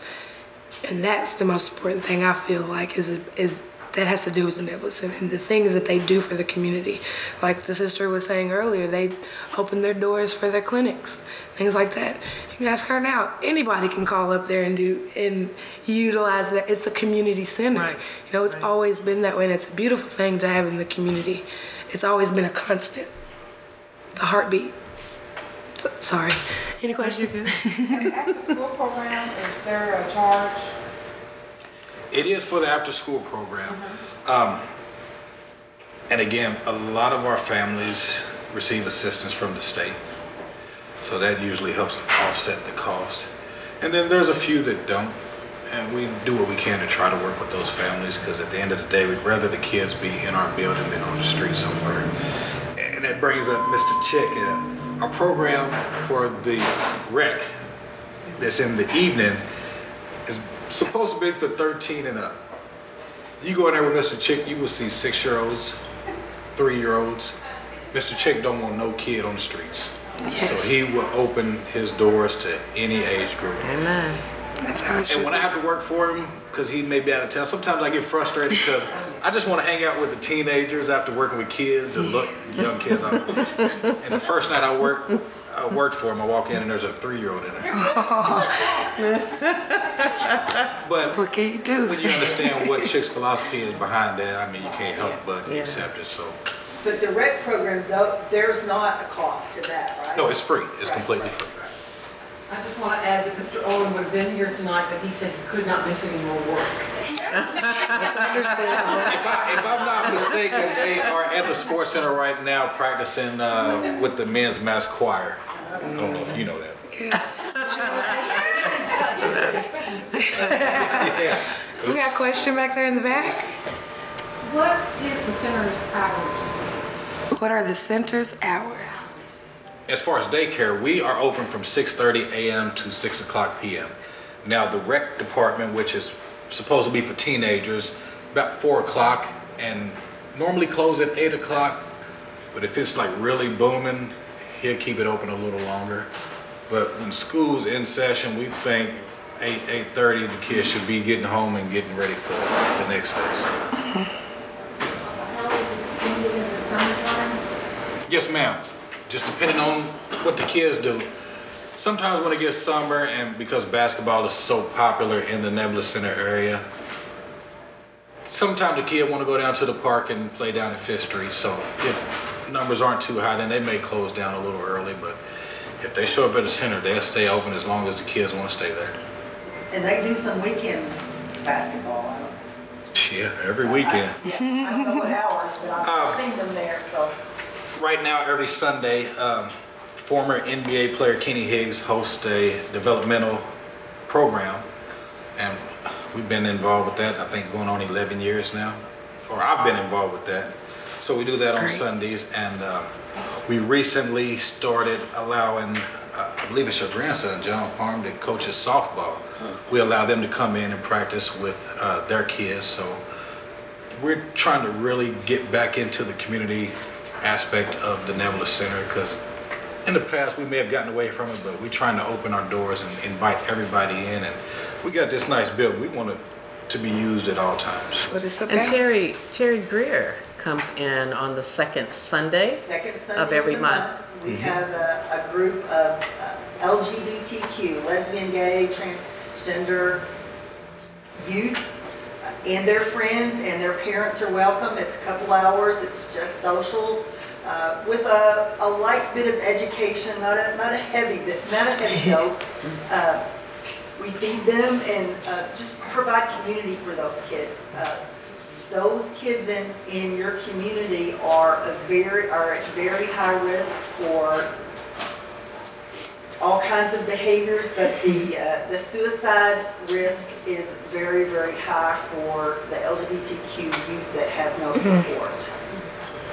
Speaker 2: And that's the most important thing I feel like is is that has to do with the Neblett Center and the things that they do for the community. Like the sister was saying earlier, they open their doors for their clinics, things like that. You can ask her now. Anybody can call up there and do and utilize that. It's a community center.
Speaker 4: Right.
Speaker 2: You know, it's always been that way, and it's a beautiful thing to have in the community. It's always been a constant. The heartbeat. So- sorry. Any questions?
Speaker 10: After school program, is there a charge?
Speaker 6: It is for the after-school program. Um, and again, a lot of our families receive assistance from the state. So that usually helps offset the cost. And then there's a few that don't. And we do what we can to try to work with those families because at the end of the day, we'd rather the kids be in our building than on the street somewhere. And that brings up Mr. Chick. Our program for the rec that's in the evening is supposed to be for 13 and up. You go in there with Mr. Chick, you will see six-year-olds, three-year-olds. Mr. Chick don't want no kid on the streets. So he will open his doors to any age group.
Speaker 4: Amen.
Speaker 2: That's how it
Speaker 6: And
Speaker 2: should
Speaker 6: when I have to work for him, because he may be out of town, sometimes I get frustrated because I just want to hang out with the teenagers after working with kids and look young kids. up. And the first night I worked, I worked for him. I walk in and there's a three-year-old in there. But
Speaker 2: What can you do?
Speaker 6: when you understand what Chick's philosophy is behind that, I mean, you can't help but accept it. So,
Speaker 3: But the rec program, though, there's not a cost to that, right?
Speaker 6: no, it's free. It's
Speaker 3: Right,
Speaker 6: completely
Speaker 3: right.
Speaker 6: free.
Speaker 5: I just want to add that Mr. Owen would have been here tonight, but he said he could not miss any more work.
Speaker 6: If, I, if I'm not mistaken, they are at the sports center right now practicing uh, with the men's mass choir. I don't know if you know that. yeah. *laughs*
Speaker 2: We got a question back there in the back.
Speaker 5: What is the center's hours?
Speaker 2: What are the center's hours?
Speaker 6: As far as daycare, we are open from 6:30 a.m. to 6 o'clock p.m. Now, the rec department, which is supposed to be for teenagers, about 4 o'clock, and normally close at 8 o'clock. But if it's like really booming, he'll keep it open a little longer. But when school's in session, we think 8, 8:30, the kids should be getting home and getting ready for the next day.
Speaker 8: How is extended in the summertime?
Speaker 6: Yes, ma'am. Just depending on what the kids do. Sometimes when it gets summer and because basketball is so popular in the Neblett Center area, sometimes the kid want to go down to the park and play down at Fifth Street. So if numbers aren't too high, then they may close down a little early. But if they show up at the center, they'll stay open as long as the kids want to stay there.
Speaker 3: And they do some weekend basketball. I
Speaker 6: Yeah, every weekend. *laughs*
Speaker 3: Yeah, I don't know what hours, but
Speaker 6: Uh,
Speaker 3: I've seen them there, so.
Speaker 6: Right now, every Sunday, um, former NBA player Kenny Higgs hosts a developmental program, and we've been involved with that. I think going on 11 years now, or I've been involved with that. So we do that on
Speaker 2: great.
Speaker 6: Sundays, and uh, we recently started allowing, uh, I believe it's your grandson, John Parham, that coaches softball. We allow them to come in and practice with uh, their kids. So we're trying to really get back into the community aspect of the Neblett Center because in the past we may have gotten away from it, but we're trying to open our doors and invite everybody in. And we got this nice building. We want it to be used at all times.
Speaker 2: What is
Speaker 4: And
Speaker 2: about?
Speaker 4: Terry, Terry Greer comes in on the second Sunday.
Speaker 3: Second Sunday
Speaker 4: Of every
Speaker 3: the
Speaker 4: month.
Speaker 3: We have a, a group of uh, LGBTQ, lesbian, gay, transgender youth and their friends and their parents are welcome. It's a couple hours, it's just social, uh, with a, a light bit of education, not a, not a heavy bit, not a heavy *laughs* dose. Uh, We feed them and uh, just provide community for those kids. Uh, those kids in, in your community are a very, are at very high risk for all kinds of behaviors, but the, uh, the suicide risk is very, very high for the LGBTQ youth that have no support.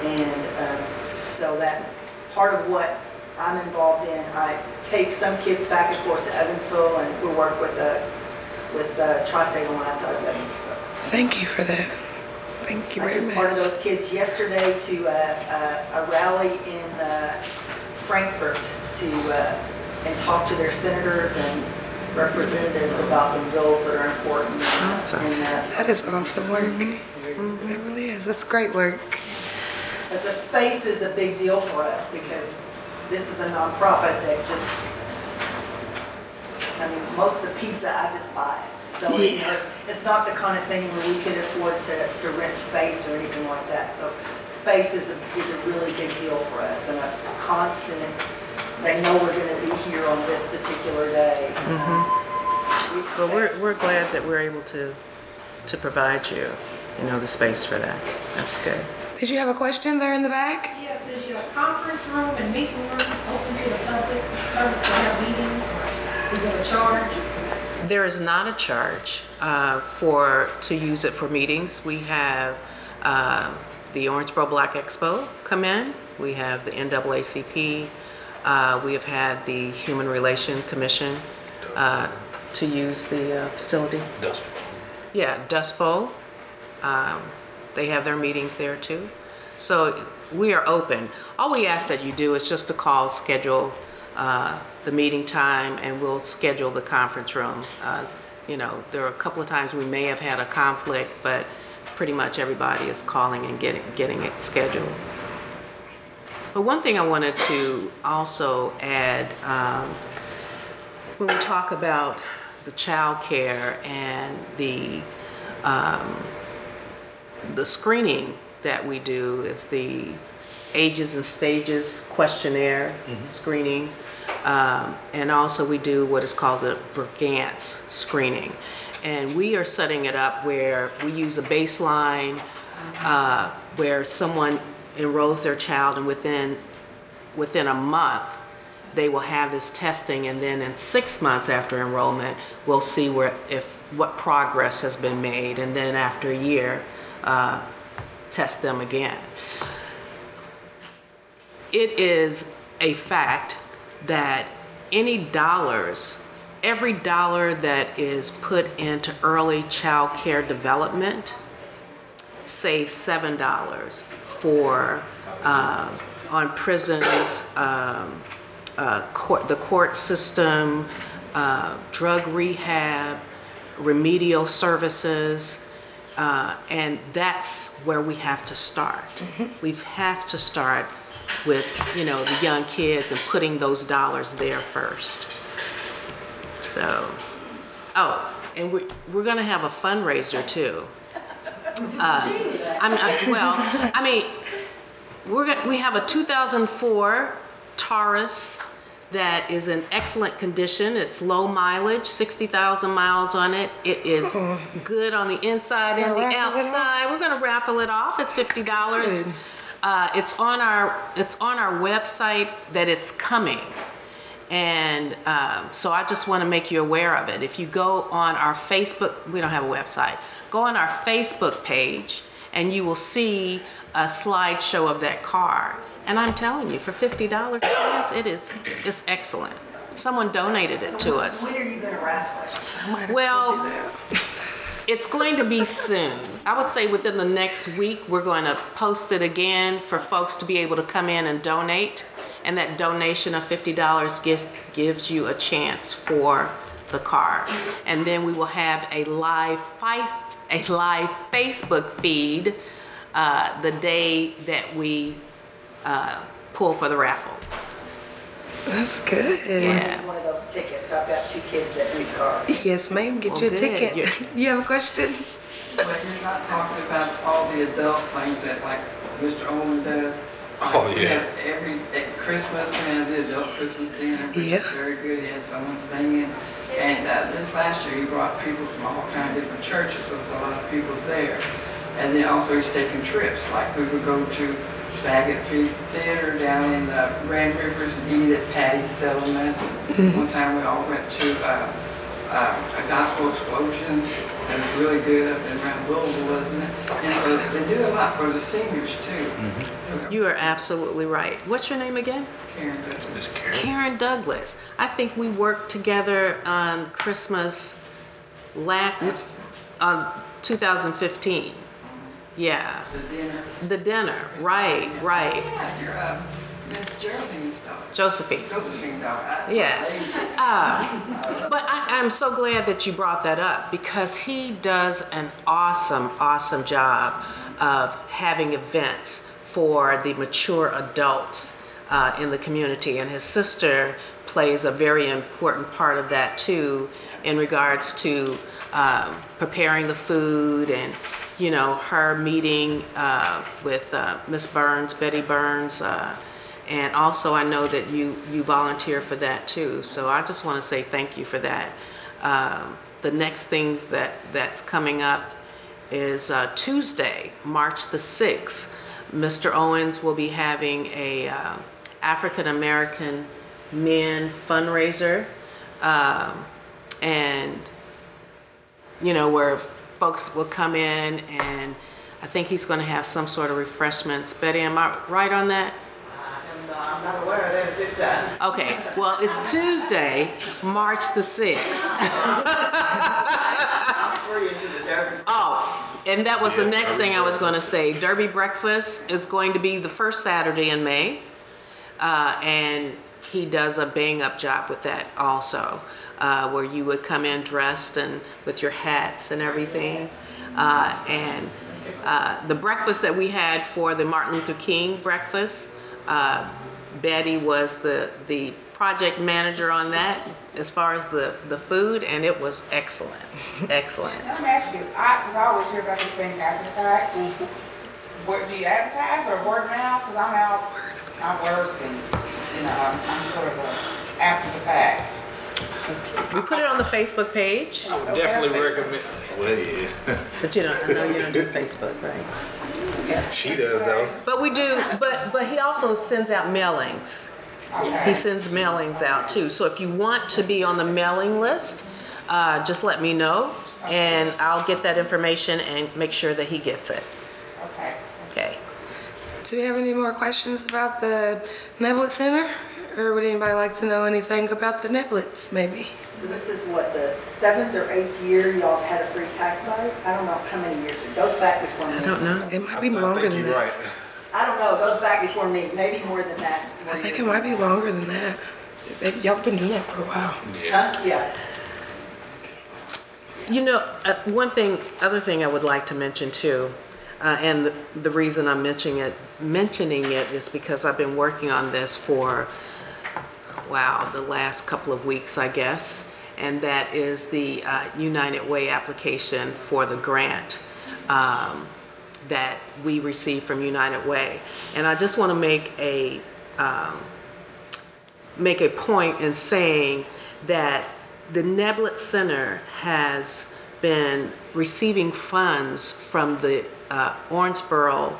Speaker 3: And um, so that's part of what I'm involved in. I take some kids back and forth to Evansville and we work with the, with the Tri-State Alliance out of Evansville.
Speaker 2: Thank you for that. Thank you
Speaker 3: I
Speaker 2: very
Speaker 3: took part of
Speaker 2: much.
Speaker 3: those kids yesterday to a, a, a rally in uh, Frankfurt to, uh, and talk to their senators and representatives about the bills that are important.
Speaker 4: Awesome.
Speaker 3: And, uh,
Speaker 2: That is awesome work. That really is. That's great work.
Speaker 3: But the space is a big deal for us because this is a nonprofit that just, I mean, most of the pizza I just buy. So, you know, it's, it's not the kind of thing where we can afford to, to rent space or anything like that. So space is a, is a really big deal for us and a constant, they know we're gonna be here on this particular day. We
Speaker 4: But
Speaker 3: expect-
Speaker 4: we're, we're glad that we're able to, to provide you, you know, the space for that. That's good.
Speaker 2: Did you have a question there in the back?
Speaker 9: Yes, is your conference room and meeting rooms open to the public, public to have meetings? Is it a charge?
Speaker 4: There is not a charge uh, for, to use it for meetings. We have uh, the Owensboro Black Expo come in. We have the NAACP. Uh, We have had the Human Relation Commission uh, to use the uh, facility.
Speaker 6: Dust.
Speaker 4: Yeah, Dust Bowl. Um, They have their meetings there too. So we are open. All we ask that you do is just to call, schedule uh, the meeting time, and we'll schedule the conference room. Uh, You know, there are a couple of times we may have had a conflict, but pretty much everybody is calling and getting, getting it scheduled. But one thing I wanted to also add, um, when we talk about the child care and the um, the screening that we do is the ages and stages questionnaire screening. Um, and also we do what is called the Brigance screening. And we are setting it up where we use a baseline uh, where someone enrolls their child and within, within a month, they will have this testing and then in six months after enrollment, we'll see where, if, what progress has been made. And then after a year, uh, test them again. It is a fact that any dollars, every dollar that is put into early child care development saves seven dollars for, uh, on prisons, um, uh, court, the court system, uh, drug rehab, remedial services, uh, and that's where we have to start. We have to start with, you know, the young kids and putting those dollars there first. So, oh, and we, we're gonna have a fundraiser too. Uh, I'm, I- well, I mean, we're, we have a 2004 Taurus that is in excellent condition. It's low mileage, 60,000 miles on it. It is good on the inside and the
Speaker 2: Gonna raffle it off?
Speaker 4: outside. We're gonna raffle it off. It's $50. Uh, it's on our, it's on our website that it's coming. And um, so I just want to make you aware of it. If you go on our Facebook, we don't have a website, go on our Facebook page and you will see a slideshow of that car. And I'm telling you, for $50, it is, it's excellent. Someone donated it to us.
Speaker 3: When are you gonna raffle it?
Speaker 2: I might have to
Speaker 4: Well. *laughs* It's going to be soon. I would say within the next week, we're going to post it again for folks to be able to come in and donate. And that donation of $50 gives, gives you a chance for the car. And then we will have a live, fi- a live Facebook feed uh, the day that we uh, pull for the raffle.
Speaker 2: That's good.
Speaker 4: Yeah.
Speaker 3: One of those tickets, I've got two kids that need cars.
Speaker 2: Yes, ma'am. Get
Speaker 4: Well,
Speaker 2: your
Speaker 4: good.
Speaker 2: ticket.
Speaker 4: You- *laughs*
Speaker 2: You have a question?
Speaker 11: But you're not talking about all the adult things that like Mr. Owen does. Like,
Speaker 6: Oh,
Speaker 11: we
Speaker 6: yeah.
Speaker 11: have Every, at Christmas, we have the adult Christmas dinner,
Speaker 2: Yeah.
Speaker 11: very good, he had someone singing. And uh, this last year, he brought people from all kind of different churches, so there's a lot of people there. And then also he's taking trips, like we would go to Saget Theater down in uh, Grand Rivers and eat at Patti's Settlement. One time we all went to uh, uh, a gospel explosion, and it's really good up and around Louisville, isn't it? And so they do a lot for the seniors too.
Speaker 4: You are absolutely right. What's your name again?
Speaker 11: Karen does.
Speaker 6: Miss Karen.
Speaker 4: Karen Douglas. I think we worked together on Christmas last, on 2015. Yeah,
Speaker 11: The dinner.
Speaker 4: the dinner, right, right.
Speaker 11: Yeah, you're, uh, Miss Geraldine's
Speaker 4: Josephine.
Speaker 11: That's my
Speaker 4: Yeah. Uh, but I, I'm so glad that you brought that up because he does an awesome, awesome job of having events for the mature adults uh, in the community. And his sister plays a very important part of that too in regards to um, preparing the food and you know her meeting uh, with uh, Miss Burns, Betty Burns, uh, and also I know that you you volunteer for that too. So I just want to say thank you for that. Um, the next things that that's coming up is uh, Tuesday, March the sixth. Mr. Owens will be having a uh, African American men fundraiser, um, and you know, where folks will come in and I think he's going to have some sort of refreshments. Betty, am I right on that?
Speaker 7: I'm not aware of that at this time.
Speaker 4: Okay, well, it's Tuesday, March the 6th.
Speaker 7: I'm free into the Derby.
Speaker 4: Oh, and that was the next
Speaker 6: Derby
Speaker 4: thing I was going to say. Derby breakfast is going to be the first Saturday in May. Uh, and he does a bang up job with that also, uh, where you would come in dressed and with your hats and everything. Uh, and uh, the breakfast that we had for the Martin Luther King breakfast, uh, Betty was the, the project manager on that as far as the, the food, and it was excellent. Excellent.
Speaker 10: Let me ask you, I, because I always hear about these things after the fact. Do you advertise or word of mouth? Because I'm out, I work and, you know, I'm, I'm sort of a after the fact.
Speaker 4: We put it on the Facebook page,
Speaker 6: I would definitely recommend, well, yeah.
Speaker 4: but you don't, I know you don't do Facebook, right?
Speaker 6: She does though.
Speaker 4: But we do, but, but he also sends out mailings. He sends mailings out too. So if you want to be on the mailing list, uh, just let me know and I'll get that information and make sure that he gets it.
Speaker 10: Okay.
Speaker 4: Okay.
Speaker 2: Do we have any more questions about the Neblett Center? Or would anybody like to know anything about the Nebletts, maybe?
Speaker 3: So this is what, the seventh or eighth year y'all have had a free tax site? I don't know how many years, it goes back before me.
Speaker 4: I don't know.
Speaker 2: It might be
Speaker 6: I
Speaker 2: longer
Speaker 6: think
Speaker 2: than
Speaker 6: you're
Speaker 2: that.
Speaker 6: right.
Speaker 3: I don't know, it goes back before me, maybe more than that. more
Speaker 2: I think
Speaker 3: years
Speaker 2: it might be
Speaker 3: than
Speaker 2: longer than that. They- Y'all been doing that for a while.
Speaker 3: that. Huh? Yeah.
Speaker 4: You know, uh, one thing, other thing I would like to mention too, uh, and the, the reason I'm mentioning it, mentioning it is because I've been working on this for, wow, the last couple of weeks, I guess. And that is the uh, United Way application for the grant um, that we received from United Way. And I just want to make a, um, make a point in saying that the Neblett Center has been receiving funds from the uh, Owensboro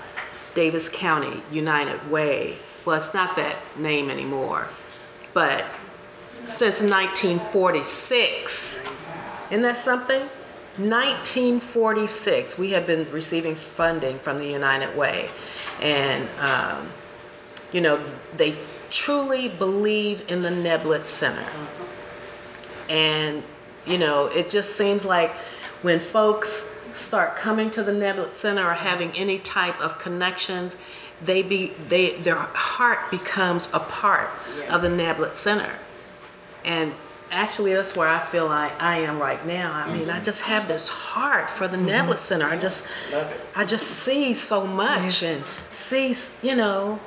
Speaker 4: Daviess County United Way. Well, it's not that name anymore, but since 1946. Isn't that something? 1946, we have been receiving funding from the United Way. And, um, you know, they truly believe in the Neblett Center. And, you know, it just seems like when folks start coming to the Neblett Center or having any type of connections, they be they their heart becomes a part of the Neblett Center. And actually, that's where I feel I, I am right now. I mean, I mm-hmm. just have this heart for the mm-hmm. Neblett Center. I just,
Speaker 7: Love it.
Speaker 4: I just see so much and see, you know,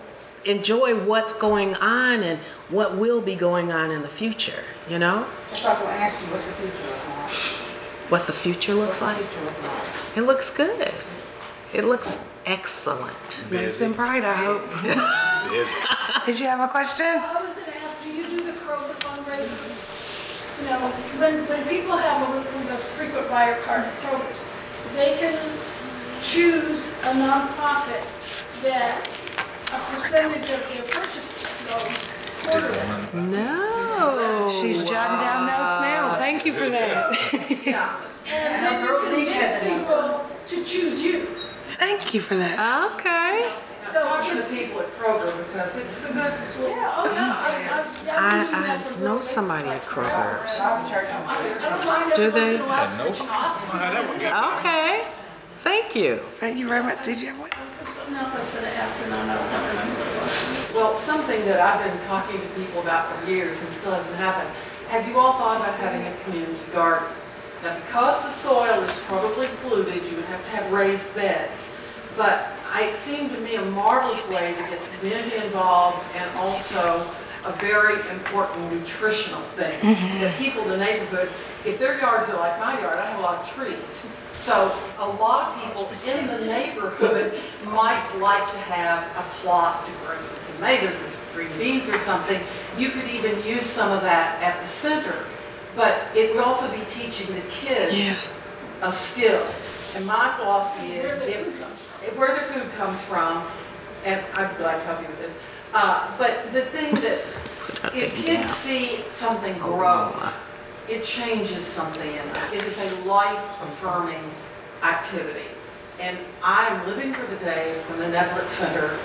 Speaker 4: enjoy what's going on and what will be going on in the future, you know?
Speaker 10: That's why I was gonna ask you, what's the future like?
Speaker 4: What the future looks
Speaker 10: What's the
Speaker 4: like.
Speaker 10: look like?
Speaker 4: It looks good. It looks excellent.
Speaker 2: Nice and bright, I hope. *laughs* Did you have a question?
Speaker 9: I was gonna ask, do you do the Kroger fundraiser? You know, when, when people have a, the frequent buyer cards, Kroger's, they can choose a nonprofit that a percentage of their purchases goes quarterly.
Speaker 4: No.
Speaker 2: She's jotting down notes now. Thank you for that.
Speaker 3: Yeah. *laughs*
Speaker 9: And then you
Speaker 3: Girls Inc. has
Speaker 9: convince people to choose you.
Speaker 2: Thank you for that.
Speaker 4: Okay.
Speaker 9: So
Speaker 5: Talk to the
Speaker 9: it's,
Speaker 5: people at Kroger because it's a good,
Speaker 9: yeah, oh, yeah, I, I, I'm using that
Speaker 4: I, know somebody at Kroger's.
Speaker 10: I have a church on
Speaker 9: I don't mind
Speaker 4: Do
Speaker 9: every once
Speaker 4: they?
Speaker 9: in a while.
Speaker 4: Okay. Thank you.
Speaker 2: Thank you very much. Did you have one?
Speaker 9: There's something else I was gonna ask and I don't don't remember what it was.
Speaker 5: well, something that I've been talking to people about for years and still hasn't happened. Have you all thought about having a community garden? Now, because the soil is probably polluted, you would have to have raised beds. But it seemed to me a marvelous way to get the community involved and also a very important nutritional thing. Mm-hmm. That people in the neighborhood, if their yards are like my yard, I have a lot of trees. So a lot of people in the neighborhood *laughs* might like to have a plot to grow some tomatoes or some green beans or something. You could even use some of that at the center. But it would also be teaching the kids
Speaker 2: Yes.
Speaker 5: a skill. And my philosophy is,
Speaker 9: Where the
Speaker 5: if,
Speaker 9: food comes
Speaker 5: if- where the food comes from, and I'd be glad to help you with this. Uh, but the thing that, if *laughs* kids see something grow, it changes something in them. It is a life-affirming activity. And I'm living for the day when the Neblett Center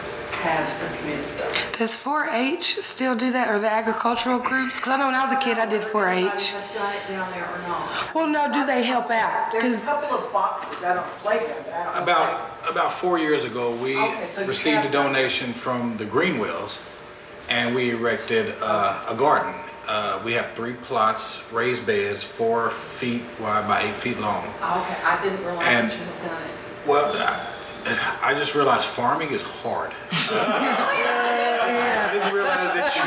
Speaker 5: has a community garden.
Speaker 2: Does 4-H still do that, or the agricultural groups? Because I know when I was a kid, I did
Speaker 5: Everybody
Speaker 2: 4-H.
Speaker 5: has done it down there or not.
Speaker 2: Well, no, do they help out?
Speaker 3: There's a couple of boxes out on the playground, I don't know.
Speaker 6: About, about four years ago, we
Speaker 5: Okay, so you
Speaker 6: received a
Speaker 5: have-
Speaker 6: donation from the Greenwells, and we erected uh, a garden. Uh, We have three plots, raised beds, four feet wide by eight feet long.
Speaker 5: Okay, I didn't realize
Speaker 6: And-
Speaker 5: that you had done it.
Speaker 6: Well, I- I just realized farming is hard. *laughs* I didn't realize that you,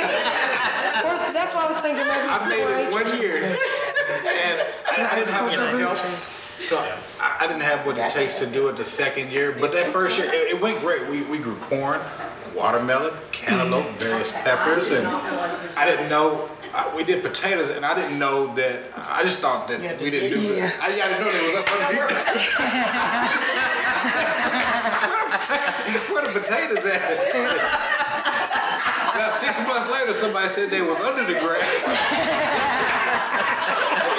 Speaker 6: *laughs*
Speaker 2: Well, that's why I was thinking maybe
Speaker 6: I made it one year, and I I didn't have any help. So I, I didn't have what it takes to do it the second year, but that first year, it, it went great. We, we grew corn, watermelon, cantaloupe, various peppers, and I didn't know, uh, we did potatoes, and I didn't know that, I just thought that we didn't do it.
Speaker 2: Yeah.
Speaker 6: I, I didn't know they was up underneath. *laughs* Where the potatoes at? About six months later, somebody said they was under the ground. *laughs*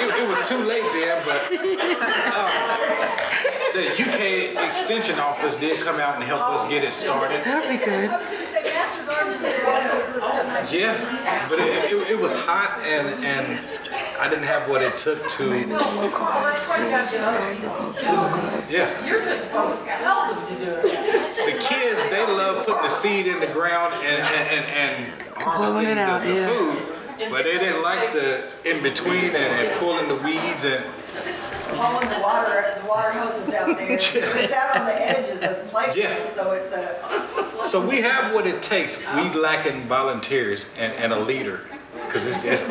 Speaker 6: it, it was too late then, but uh, the UK Extension Office did come out and help us get it started.
Speaker 2: That would be good.
Speaker 9: I was gonna say Master Gardens are also good. that might be-
Speaker 6: Yeah, but it, it, it was hot and, and I didn't have what it took to,
Speaker 5: Well, that's why you got to get other people to do it.
Speaker 6: yeah.
Speaker 5: You're just supposed to tell them to do it.
Speaker 6: The kids, they love putting the seed in the ground and, and, and, and harvesting
Speaker 2: it out,
Speaker 6: the, the
Speaker 2: yeah.
Speaker 6: food. But they didn't like the in between and, and pulling the weeds and,
Speaker 3: Hauling the water, the water hoses out there. *laughs* It's out on the edges of the playground,
Speaker 6: Yeah.
Speaker 3: so it's a, *laughs*
Speaker 6: So we have what it takes. We lacking volunteers and, and a leader, because it's, it's,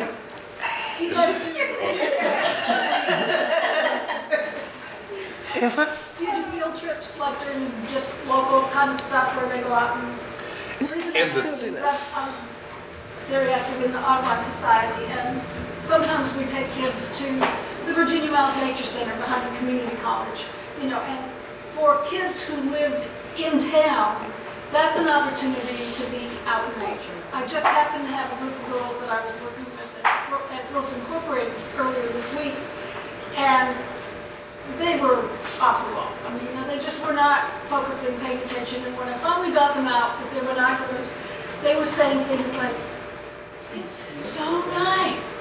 Speaker 2: Yes, ma'am?
Speaker 9: Do you do field trips like during just local kind of stuff where they go out and? visit
Speaker 6: And
Speaker 9: I
Speaker 6: the-
Speaker 9: ask is that I'm um, very active in the Audubon Society and sometimes we take kids to the Virginia Mountain Nature Center behind the community college. You know, and for kids who live in town, that's an opportunity to be out in nature. I just happened to have a group of girls that I was working with at at Girls Incorporated earlier this week. And they were off the wall. I mean, they just were not focusing, paying attention, and when I finally got them out with their binoculars, they were saying things like, is so nice.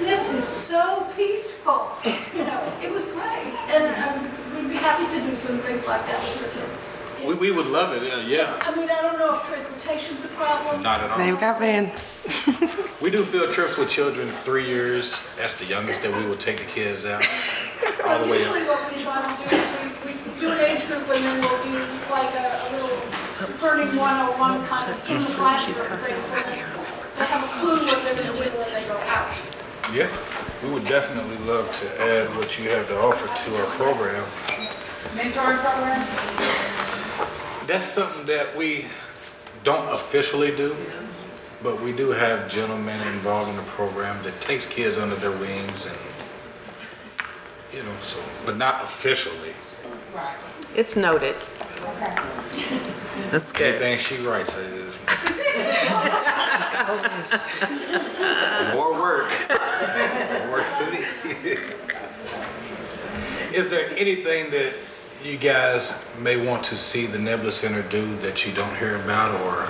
Speaker 9: This is so peaceful. You know, it was great. And um, we'd be happy to do some things like that with your kids.
Speaker 6: We, we would love it, yeah, yeah.
Speaker 9: I mean, I don't know if transportation's a problem.
Speaker 6: Not at all.
Speaker 2: They've got vans. *laughs*
Speaker 6: We do field trips with children three years. That's the youngest that we will take the kids out. *laughs* All
Speaker 9: But
Speaker 6: the way
Speaker 9: usually
Speaker 6: up.
Speaker 9: what we try to do is we, we do an age group and then we'll do like a, a little learning one-on-one kind of in the classroom thing so they have a clue what they're gonna do when they go out.
Speaker 6: Yeah, we would definitely love to add what you have to offer to our program.
Speaker 10: Mentoring programs?
Speaker 6: That's something that we don't officially do, but we do have gentlemen involved in the program that takes kids under their wings and, you know, so, but not officially.
Speaker 10: Right.
Speaker 4: It's noted.
Speaker 10: Okay.
Speaker 4: That's good.
Speaker 6: Anything she writes is *laughs* more work. More work. Is there anything that you guys may want to see the Neblett Center do that you don't hear about or?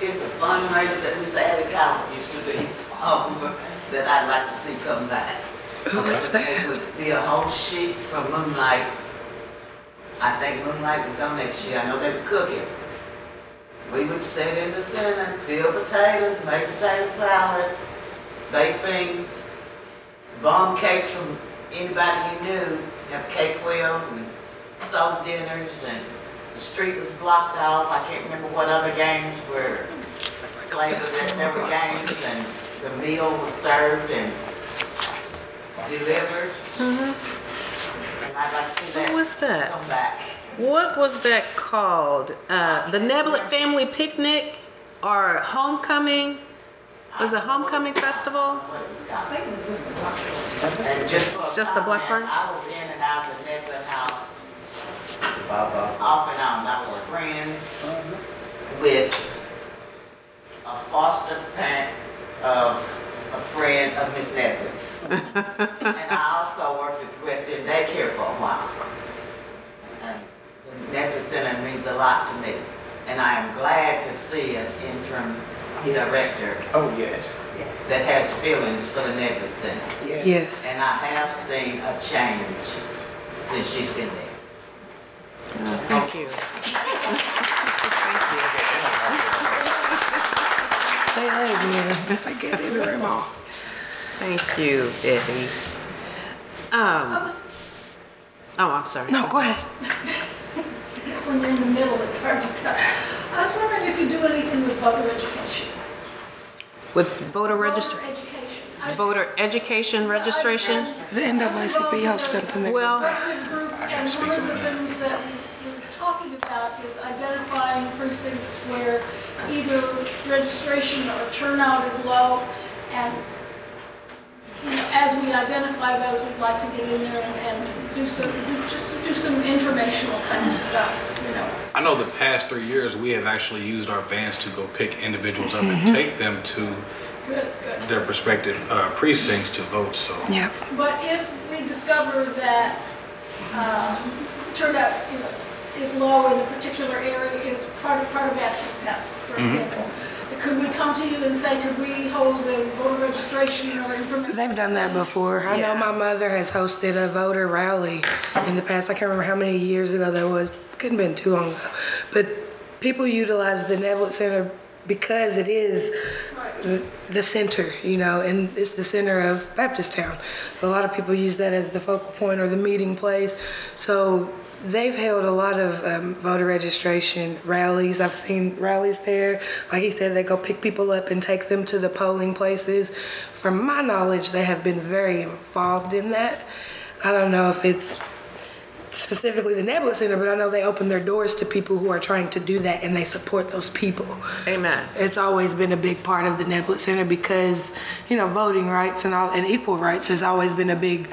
Speaker 12: It's a fundraiser that Mr. Eddie Cowell used to be over that I'd like to see come back.
Speaker 2: what's that?
Speaker 12: It would be a whole sheet from Moonlite. I think Moonlite would donate shit. I know they would cook it. We would sit in the center, peel potatoes, make potato salad, bake beans, bomb cakes from anybody you knew, have cake wheel and soap dinners and the street was blocked off. I can't remember what other games were played, there *laughs* were games and the meal was served and delivered. Mm-hmm. And I'd like to see that.
Speaker 4: What was that?
Speaker 12: Come back.
Speaker 4: What was that called? Uh, the Neblett Family Picnic or Homecoming? Was it Homecoming Festival?
Speaker 12: What it was called. And just for a
Speaker 4: Just the
Speaker 12: comment,
Speaker 4: Blackbird?
Speaker 12: I was in and out of the Neblett House off and on. I was friends with a foster parent of a friend of Miss Neblett's. *laughs* And I also worked at the West End Daycare for a while. And The Neblett Center means a lot to me. And I am glad to see an interim director
Speaker 7: Oh, yes, Yes.
Speaker 12: that has feelings for the Neblett Center.
Speaker 7: yes.
Speaker 2: Yes.
Speaker 12: And I have seen a change since she's been there.
Speaker 4: Thank you. *laughs*
Speaker 2: Say hey again. If I get in the room all.
Speaker 4: Thank you, Debbie. Um, oh, I'm sorry.
Speaker 2: No, go ahead. *laughs*
Speaker 9: When you're in the middle, it's hard to tell. I was wondering if you do anything with voter education.
Speaker 4: With voter register,
Speaker 9: Voter education. I-
Speaker 4: voter education registration?
Speaker 2: The NAACP hosts something there.
Speaker 4: Well,
Speaker 9: progressive group, and
Speaker 6: speak
Speaker 9: one of
Speaker 6: on
Speaker 9: the
Speaker 6: that.
Speaker 9: things that we we're talking about is identifying precincts where either registration or turnout is low, and, you know, as we identify those, we'd like to get in there and and do some, do- just do some informational kind of stuff, you know.
Speaker 6: I know the past three years, we have actually used our vans to go pick individuals up and take them to
Speaker 9: Good, good.
Speaker 6: their prospective uh, precincts to vote, so.
Speaker 2: Yep.
Speaker 9: But if we discover that um, turnout is, is low in a particular area, is part of, part of Baptist Town, for example, could we come to you and say, could we hold a voter registration or information?
Speaker 2: They've done that before. I know my mother has hosted a voter rally in the past. I can't remember how many years ago that was. Couldn't have been too long ago. But people utilize the Neblett Center because it is the, the center, you know, and it's the center of Baptist Town. A lot of people use that as the focal point or the meeting place. So they've held a lot of um, voter registration rallies. I've seen rallies there. Like he said, they go pick people up and take them to the polling places. From my knowledge, they have been very involved in that. I don't know if it's specifically the Neblett Center, but I know they open their doors to people who are trying to do that and they support those people.
Speaker 4: Amen.
Speaker 2: It's always been a big part of the Neblett Center because, you know, voting rights and all and equal rights has always been a big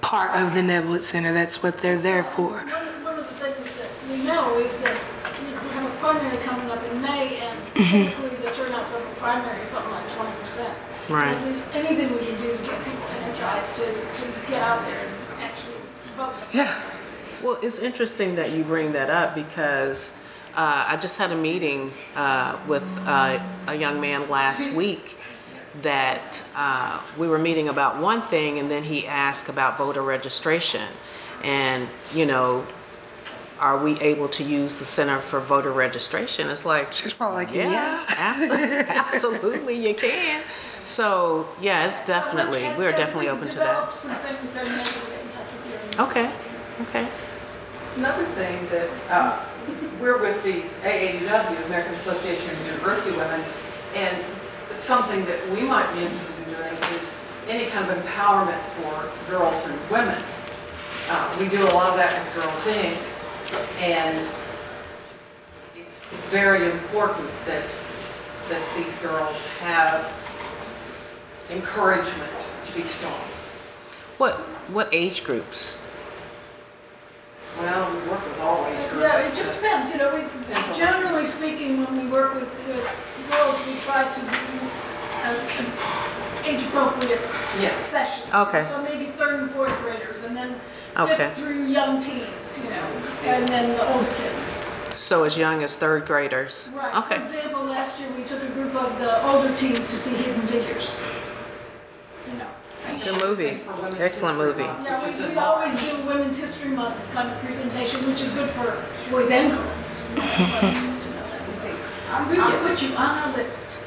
Speaker 2: part of the Neblett Center. That's what they're there for.
Speaker 9: One, one of the things that we know is that, you we have a primary coming up in May, and *laughs* typically the turnout for the primary is something like twenty percent.
Speaker 4: Right.
Speaker 9: If there's anything we can do to get people energized to, to get out there and actually vote.
Speaker 2: Yeah.
Speaker 4: Well, it's interesting that you bring that up because Uh, I just had a meeting uh, with uh, a young man last week that uh, we were meeting about one thing and then he asked about voter registration. And, you know, are we able to use the Center for Voter Registration? It's like,
Speaker 2: She's probably like,
Speaker 4: yeah,
Speaker 2: yeah.
Speaker 4: abso- *laughs* absolutely, you can. So, yeah, it's definitely,
Speaker 9: As-
Speaker 4: we're definitely open to that.
Speaker 9: some things, then maybe we'll get in touch with you.
Speaker 4: Okay, okay.
Speaker 5: Another thing that, uh, we're with the AAUW, American Association of University Women, and something that we might be interested in doing is any kind of empowerment for girls and women. Uh, We do a lot of that with Girls Inc., and it's it's very important that, that these girls have encouragement to be strong.
Speaker 4: What, what age groups?
Speaker 5: Well, we work with all age groups.
Speaker 9: Yeah, it just depends, you know, we, generally speaking, when we work with, with girls, we try to do uh, age appropriate
Speaker 5: Yes.
Speaker 9: sessions.
Speaker 4: Okay.
Speaker 9: So maybe third and fourth graders, and then
Speaker 4: Okay.
Speaker 9: fifth through young teens, you know, and then the older kids.
Speaker 4: So as young as third graders?
Speaker 9: Right, for
Speaker 4: Okay,
Speaker 9: example, last year, we took a group of the older teens to see Hidden Figures. You know,
Speaker 4: good movie, excellent movie.
Speaker 9: Yeah, we, we always do a Women's History Month kind of presentation, which is good for boys and girls. *laughs* We will put you on our list.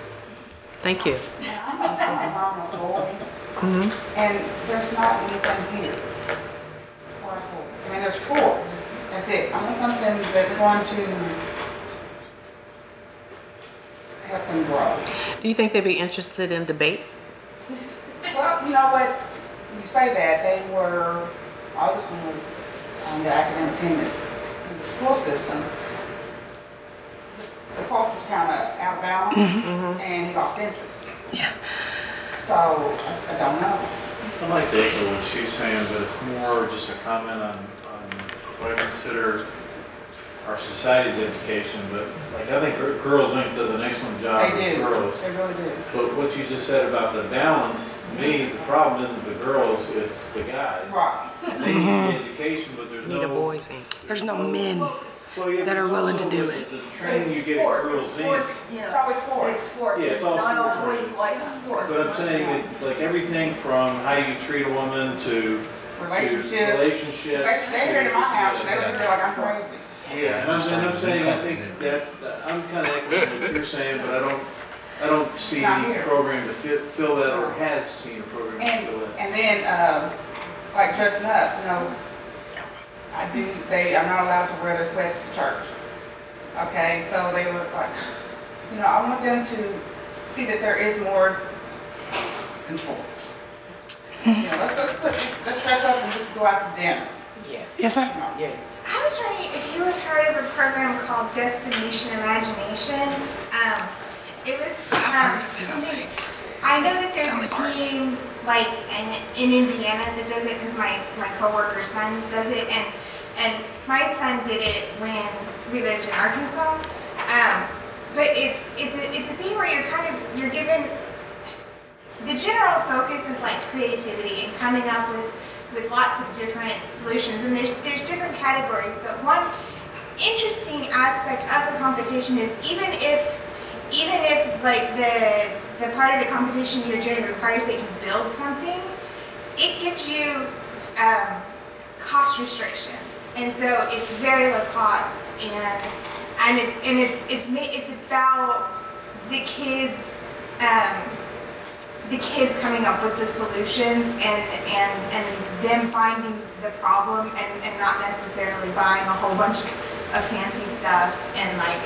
Speaker 4: Thank you.
Speaker 10: I'm a mom of boys,
Speaker 4: Mhm.
Speaker 10: and there's not anything here for our boys. I mean, there's sports, that's it. I want something that's going to help them grow.
Speaker 4: Do you think they'd be interested in debate?
Speaker 10: Well, you know what, you say that, they were, oldest one was on the academic attendance in the school system. The coach was kind of out of balance, and he lost interest.
Speaker 2: Yeah.
Speaker 10: So, I I don't know.
Speaker 13: I like to echo what she's saying, but it's more just a comment on, on what I consider our society's education, but like, I think Gir- Girls Inc. does an excellent job
Speaker 10: They
Speaker 13: with
Speaker 10: do,
Speaker 13: girls.
Speaker 10: they really do.
Speaker 13: But what you just said about the balance, to me, the problem isn't the girls, it's the guys.
Speaker 10: Right.
Speaker 13: They need the education, but there's no.
Speaker 4: Need a boys inc.
Speaker 2: There's no men.
Speaker 13: Well, yeah,
Speaker 2: that
Speaker 13: but
Speaker 2: are willing to
Speaker 13: also
Speaker 2: do
Speaker 13: the-
Speaker 2: it.
Speaker 13: The training you get at Girls Inc.
Speaker 3: you know,
Speaker 10: It's always sports.
Speaker 3: It's sports,
Speaker 13: Yeah, it's all
Speaker 3: not all
Speaker 13: sports.
Speaker 3: boys like sports.
Speaker 13: But I'm saying that, like, everything from how you treat a woman to. to
Speaker 10: Relationships.
Speaker 13: Relationships.
Speaker 10: They, they heard in my house, and they look at me like I'm crazy.
Speaker 13: Yeah, and I'm, and I'm saying, I think that, that- I'm kind of echoing what you're saying, but I don't, I don't see
Speaker 10: not
Speaker 13: any
Speaker 10: here.
Speaker 13: program to fit, fill that, or has seen a program to fill
Speaker 10: And,
Speaker 13: that.
Speaker 10: and then, um, like dressing up, you know, I do, they, I'm not allowed to wear their sweats to church. Okay, so they look like, you know, I want them to see that there is more in sports. You know, let's, let's put, this- let's dress up and just go out to dinner.
Speaker 7: Yes.
Speaker 2: Yes, ma'am?
Speaker 7: Yes.
Speaker 14: I was wondering if you had heard of a program called Destination Imagination. Um, it was um, something. I know that there's a team like in, in Indiana that does it because my my coworker's son does it, and and my son did it when we lived in Arkansas. Um, but it's it's a, it's a thing where you're kind of you're given the general focus is like creativity and coming up with with lots of different solutions and there's there's different categories but one interesting aspect of the competition is even if even if like the the part of the competition you're doing requires that you build something it gives you um, cost restrictions. And so it's very low cost and and it's and it's it's it's about the kids um, the kids coming up with the solutions and and and them finding the problem and, and not necessarily buying a whole bunch of, of fancy stuff and like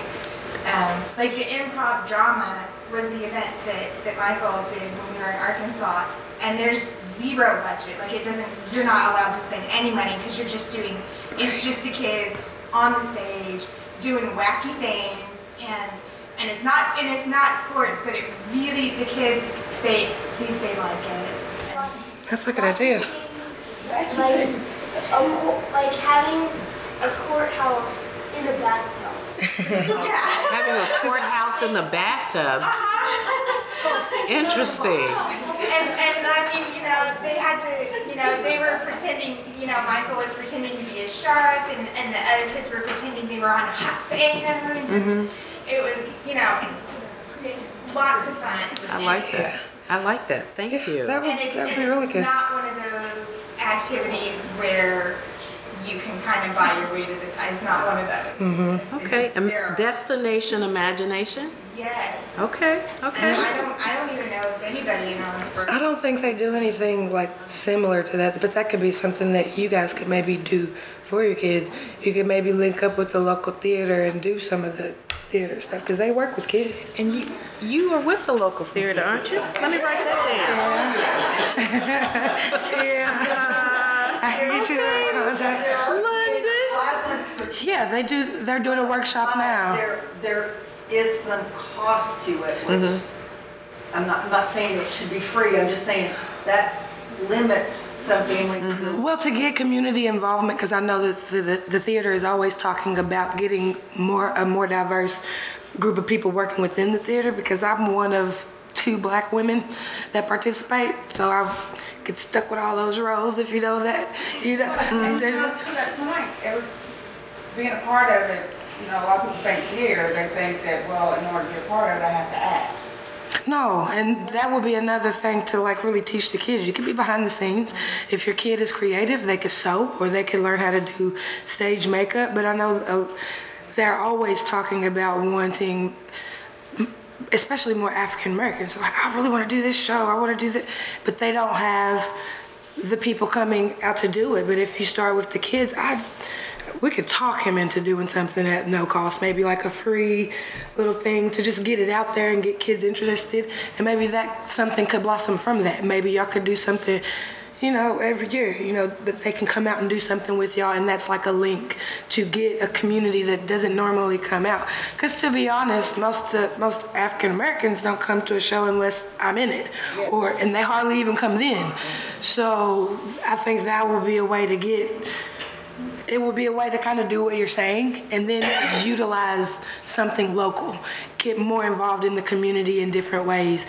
Speaker 14: um, like the improv drama was the event that, that Michael did when we were in Arkansas. And there's zero budget. Like it doesn't you're not allowed to spend any money because you're just doing it's just the kids on the stage doing wacky things. And and it's not and it's not sports but it really the kids they think they like it
Speaker 2: That's a good idea.
Speaker 15: like, a, co- like having a courthouse in a bathtub. *laughs*
Speaker 14: yeah
Speaker 4: Having a courthouse in the bathtub, uh-huh. interesting.
Speaker 14: and and I mean you know they had to you know they were pretending you know Michael was pretending to be a shark and, and the other kids were pretending they we were on hot sands. and mm-hmm. It was, you know, lots of fun.
Speaker 4: I like that. I like that. Thank you.
Speaker 2: That would,
Speaker 14: And it's,
Speaker 2: that'd be really
Speaker 14: it's
Speaker 2: good.
Speaker 14: not one of those activities where you can kind of buy your way to the top. It's not one of those.
Speaker 2: Mm-hmm.
Speaker 14: It's-
Speaker 4: Okay,
Speaker 14: it's-
Speaker 4: um, destination imagination?
Speaker 14: Yes.
Speaker 4: Okay,
Speaker 14: And
Speaker 4: okay.
Speaker 14: I don't, I don't even know if anybody in Owensboro.
Speaker 2: I don't think they do anything like similar to that, but that could be something that you guys could maybe do for your kids. You could maybe link up with the local theater and do some of the theater stuff because they work with kids.
Speaker 4: And you, you are with the local theater, aren't you? Let me write that down.
Speaker 2: Yeah. *laughs* I can get you that contact.
Speaker 4: down. London.
Speaker 2: Yeah, they do. They're doing a workshop now.
Speaker 3: There, there is some cost to it, which,
Speaker 2: Mm-hmm.
Speaker 3: I'm not, I'm not saying it should be free, I'm just saying that limits some families.
Speaker 2: Mm-hmm. Well, to get community involvement, because I know that the, the, the theater is always talking about getting more a more diverse group of people working within the theater. Because I'm one of two black women that participate, so I get stuck with all those roles. If you know that, you know.
Speaker 10: And
Speaker 2: There's,
Speaker 10: you know, to that point, every, being a part of it, you know, a lot of people think here, they think that, well, in order to be a part of it, I have to ask.
Speaker 2: No, and that would be another thing to like really teach the kids. You could be behind the scenes. If your kid is creative, they could sew or they could learn how to do stage makeup. But I know uh, they're always talking about wanting, especially more African Americans, like, I really want to do this show, I want to do that. But they don't have the people coming out to do it. But if you start with the kids, I we could talk him into doing something at no cost, maybe like a free little thing to just get it out there and get kids interested. And maybe that something could blossom from that. Maybe y'all could do something, you know, every year, you know, that they can come out and do something with y'all. And that's like a link to get a community that doesn't normally come out. Because to be honest, most uh, most African Americans don't come to a show unless I'm in it, or and they hardly even come then. So I think that would be a way to get it would be a way to kind of do what you're saying and then utilize something local. Get more involved in the community in different ways.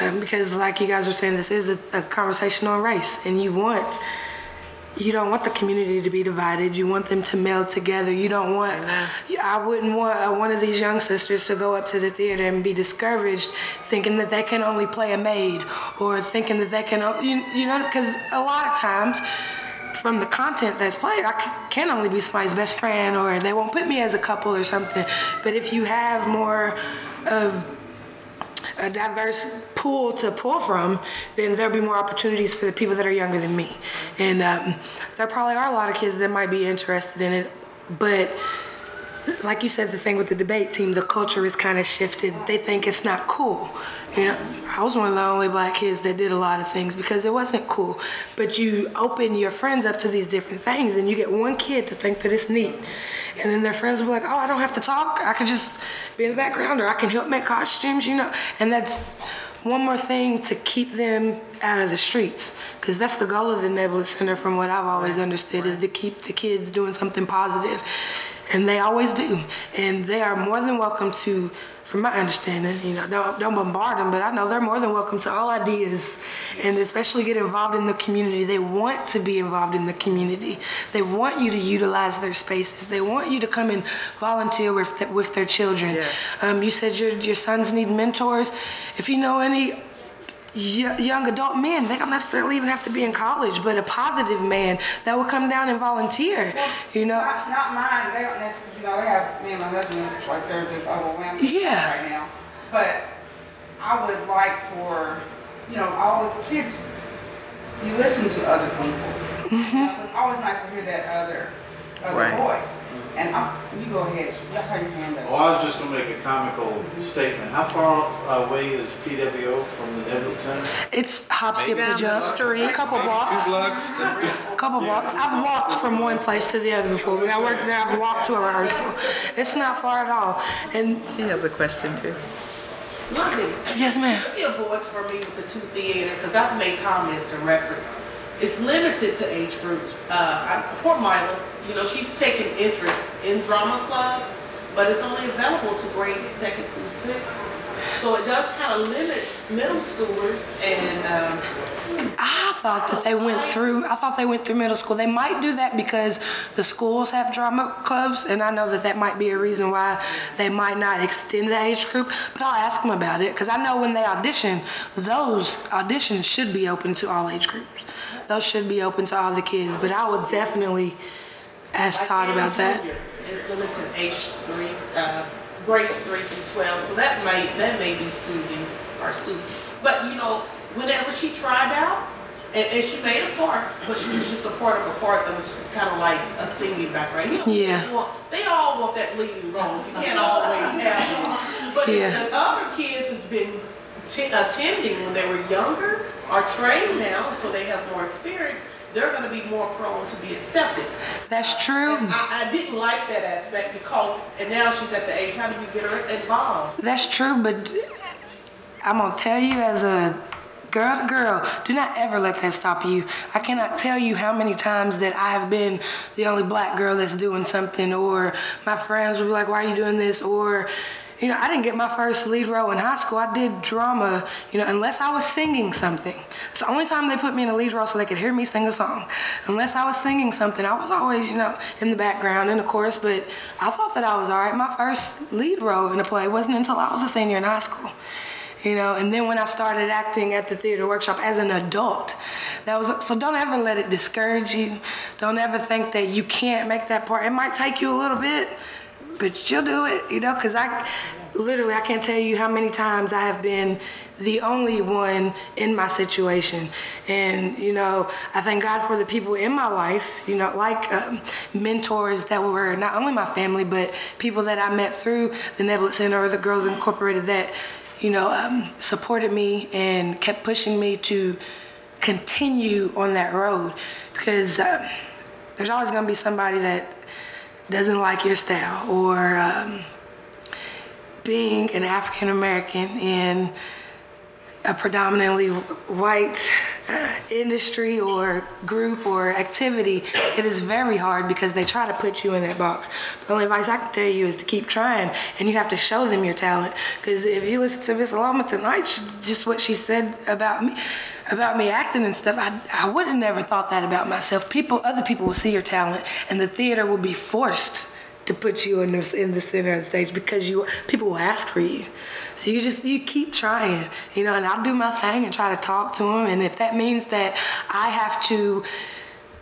Speaker 2: Um, because like you guys were saying this is a, a conversation on race and you want you don't want the community to be divided. You want them to meld together. You don't want i wouldn't want uh, one of these young sisters to go up to the theater and be discouraged thinking that they can only play a maid or thinking that they can you, you know because a lot of times from the content that's played, I can only be somebody's best friend, or they won't put me as a couple or something. But if you have more of a diverse pool to pull from, then there'll be more opportunities for the people that are younger than me. And um, there probably are a lot of kids that might be interested in it, but like you said, the thing with the debate team, the culture is kind of shifted. They think it's not cool. You know, I was one of the only black kids that did a lot of things because it wasn't cool. But you open your friends up to these different things, and you get one kid to think that it's neat. And then their friends will be like, oh, I don't have to talk. I can just be in the background, or I can help make costumes, you know. And that's one more thing to keep them out of the streets because that's the goal of the Neblett center from what i've always understood is to keep the kids doing something positive and they always do and they are more than welcome to from my understanding you know don't, don't bombard them but i know they're more than welcome to all ideas. And especially get involved in the community. They want to be involved in the community. They want you to utilize their spaces. They want you to come and volunteer with, with their children. Um, you said your, your sons need mentors. If you know any young adult men. They don't necessarily even have to be in college, but a positive man that will come down and volunteer. You know,
Speaker 10: Not, not mine, they don't necessarily, you know, they have, me and my husband, it's like they're just overwhelmed
Speaker 2: Yeah.
Speaker 10: right now. But I would like for, you know, all the kids, you listen to other people. You know, so it's always nice to hear that other, other
Speaker 13: Right.
Speaker 10: voice. And I'm, you go ahead, that's how your hand up.
Speaker 13: Well, oh, I was just gonna make a comical statement. How far uh, away is TWO from the Neblett Center?
Speaker 2: it's hop, skip,
Speaker 4: Down
Speaker 2: and
Speaker 4: the
Speaker 2: jump.
Speaker 4: street.
Speaker 2: A couple blocks.
Speaker 6: Two blocks.
Speaker 2: A couple blocks. I've walked from one place to the other before. When I worked there, I've walked to a rehearsal. It's not far at all. And
Speaker 4: She has a question too.
Speaker 16: London,
Speaker 2: yes, ma'am.
Speaker 16: be a voice for me with the two theater, because I've made comments and reference. It's limited to age groups. Uh, I, poor Mila, you know, she's taken interest in drama club, but it's only available to grades second through six. So it does kind of limit middle schoolers and, um,
Speaker 2: I thought that they went through. I thought they went through middle school. They might do that because the schools have drama clubs, and I know that that might be a reason why they might not extend the age group. But I'll ask them about it because I know when they audition, those auditions should be open to all age groups. Those should be open to all the kids. But I would definitely ask Todd about that.
Speaker 16: It's limited to age three, uh, grades three through twelve, so that may, that may be soothing or soothing. But you know, whenever she tried out, and, and she made a part, but she was just a part of a part that was just kind of like a singing background. You know,
Speaker 2: Yeah.
Speaker 16: want- they all want that leading role. You can't always have it. *laughs* But
Speaker 2: Yeah.
Speaker 16: if the other kids has been attending when they were younger, are trained now, so they have more experience, they're gonna be more prone to be accepted.
Speaker 2: That's true.
Speaker 16: I, I didn't like that aspect because, and now she's at the age, how do you get her involved?
Speaker 2: That's true, but I'm gonna tell you as a girl to girl, do not ever let that stop you. I cannot tell you how many times that I have been the only black girl that's doing something, or my friends will be like, "Why are you doing this?" Or you know, I didn't get my first lead role in high school. I did drama, you know, unless I was singing something. It's the only time they put me in a lead role so they could hear me sing a song. Unless I was singing something, I was always, you know, in the background in the chorus, but I thought that I was all right. My first lead role in a play wasn't until I was a senior in high school you know and then when i started acting at the theater workshop as an adult that was so don't ever let it discourage you don't ever think that you can't make that part it might take you a little bit but you'll do it you know because i literally i can't tell you how many times i have been the only one in my situation. And you know i thank god for the people in my life you know like um, mentors that were not only my family but people that i met through the Neblett center or the girls incorporated that you know, um, supported me and kept pushing me to continue on that road. Because uh, there's always going to be somebody that doesn't like your style or um, being an African American in a predominantly white uh, industry or group or activity, it is very hard because they try to put you in that box. The only advice I can tell you is to keep trying and you have to show them your talent. Because if you listen to Miss Aloma tonight, she, just what she said about me, about me acting and stuff, I, I would have never thought that about myself. People, other people will see your talent and the theater will be forced to put you in the, in the center of the stage because you people will ask for you. So you just you keep trying, you know, and I'll do my thing and try to talk to them. And if that means that I have to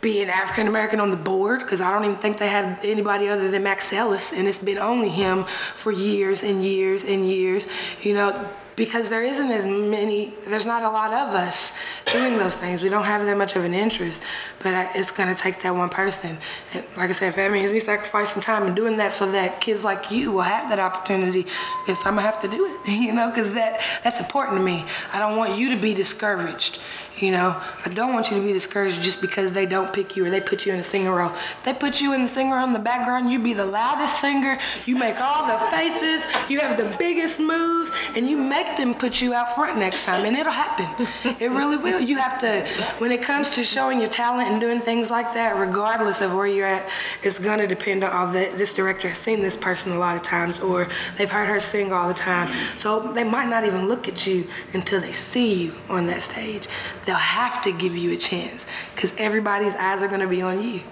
Speaker 2: be an African American on the board, because I don't even think they have anybody other than Max Ellis, and it's been only him for years and years and years, you know, because there isn't as many, there's not a lot of us doing those things. We don't have that much of an interest, but I, it's to take that one person. And like I said, if that means me sacrificing time and doing that so that kids like you will have that opportunity, guess I'm to have to do it, *laughs* you know, because that, that's important to me. I don't want you to be discouraged. You know, I don't want you to be discouraged just because they don't pick you or they put you in a singer role. If they put you in the singer role in the background, you be the loudest singer, you make all the faces, you have the biggest moves, and you make them put you out front next time, and it'll happen. It really will. You have to, when it comes to showing your talent and doing things like that, regardless of where you're at, it's gonna depend on all that. This director has seen this person a lot of times, or they've heard her sing all the time. So they might not even look at you until they see you on that stage they'll have to give you a chance because everybody's eyes are going to be on you.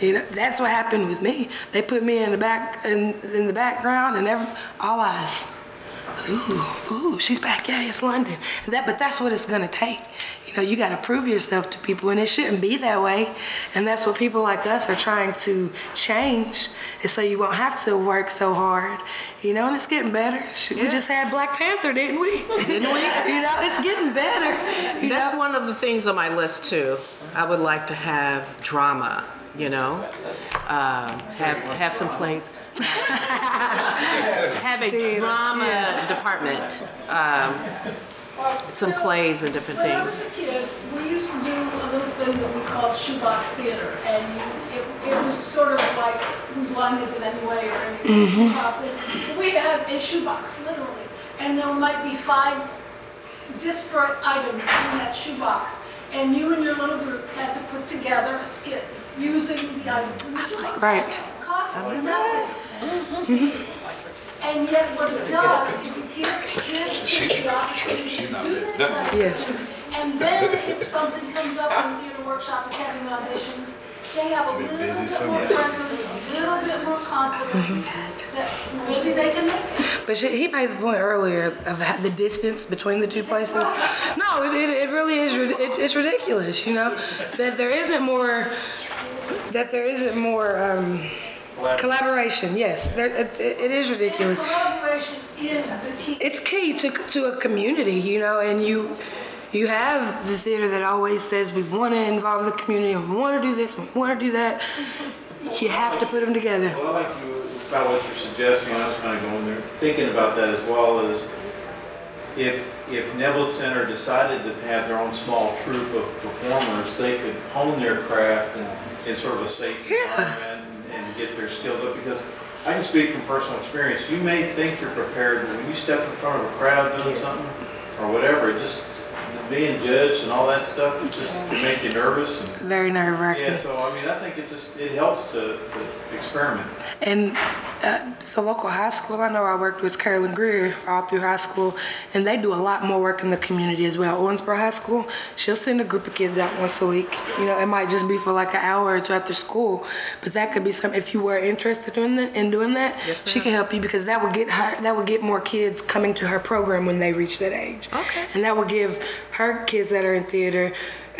Speaker 2: You know, that's what happened with me. They put me in the back in, in the background and every, all eyes. Ooh, ooh, she's back. Yeah, it's London. That, but that's what it's gonna take. You know, you got to prove yourself to people, and it shouldn't be that way. And that's what people like us are trying to change, is so you won't have to work so hard. You know, and it's getting better. Shoot, We just had Black Panther, didn't we?
Speaker 4: Didn't we? *laughs*
Speaker 2: you know, it's getting better.
Speaker 4: That's
Speaker 2: know?
Speaker 4: one of the things on my list too. I would like to have drama, you know, um, have have some plays, *laughs* have a drama department, um, some plays and different
Speaker 9: When I was
Speaker 4: things.
Speaker 9: a kid, we used to do a little thing that we called shoebox theater, and you, it, it was sort of like whose line is it anyway, or anything.
Speaker 2: Mhm.
Speaker 9: about this. But We had a shoebox, literally, and there might be five disparate items in that shoebox, and you and your little group had to put together a skit using the items in the shoebox.
Speaker 2: Right.
Speaker 9: Costs nothing. And yet what it does is it gives kids
Speaker 6: She's
Speaker 9: the opportunity
Speaker 6: she's
Speaker 9: to
Speaker 6: not
Speaker 9: do
Speaker 6: there.
Speaker 9: that.
Speaker 2: Yes.
Speaker 9: And then if something comes up and the theater workshop is having auditions, they have a
Speaker 6: Been
Speaker 9: little
Speaker 6: busy
Speaker 9: bit more
Speaker 6: summer.
Speaker 9: presence, a little bit more confidence that maybe they can make it.
Speaker 2: But she, he made the point earlier of ha- the distance between the two places. No, it, it, it really is. rid- It, it's ridiculous, you know, that there isn't more. That there isn't more um, collaboration. Yes, there, it, it is ridiculous.
Speaker 9: Collaboration is the key.
Speaker 2: It's key to to a community, you know, and you. You have the theater that always says we want to involve the community and we want to do this we want to do that. You have to put them together.
Speaker 13: Well, I like you- about what you're suggesting, I was kind of going there, thinking about that as well, is if, if Neblett Center decided to have their own small troupe of performers, they could hone their craft in, in sort of a safe environment and- get their skills up, because I can speak from personal experience, you may think you're prepared, but when you step in front of a crowd doing something, or whatever, it just, being judged and all that stuff, it just can make you nervous and
Speaker 2: Very nerve wracking.
Speaker 13: yeah, so I mean, I think it just, it helps to, to experiment.
Speaker 2: And uh, the local high school, I know I worked with Carolyn Greer all through high school, and they do a lot more work in the community as well. Owensboro High School, she'll send a group of kids out once a week. You know, it might just be for like an hour or two after school, but that could be something. If you were interested in that, in doing that, yes, she can help you because that would get her, that would get more kids coming to her program when they reach that age.
Speaker 4: Okay.
Speaker 2: And that would give her kids that are in theater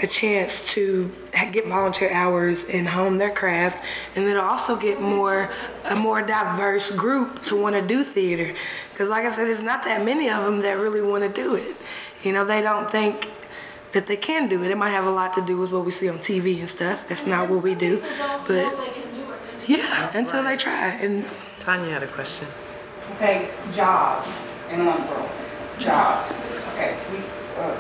Speaker 2: a chance to get volunteer hours and hone their craft, and then also get more a more diverse group to want to do theater. Because, like I said, it's not that many of them that really want to do it. You know, they don't think that they can do it. It might have a lot to do with what we see on TV and stuff. That's not what we do, but yeah, until they try. And
Speaker 4: Tanya had a question.
Speaker 10: Okay, jobs in Owensboro, jobs. Okay, we, uh,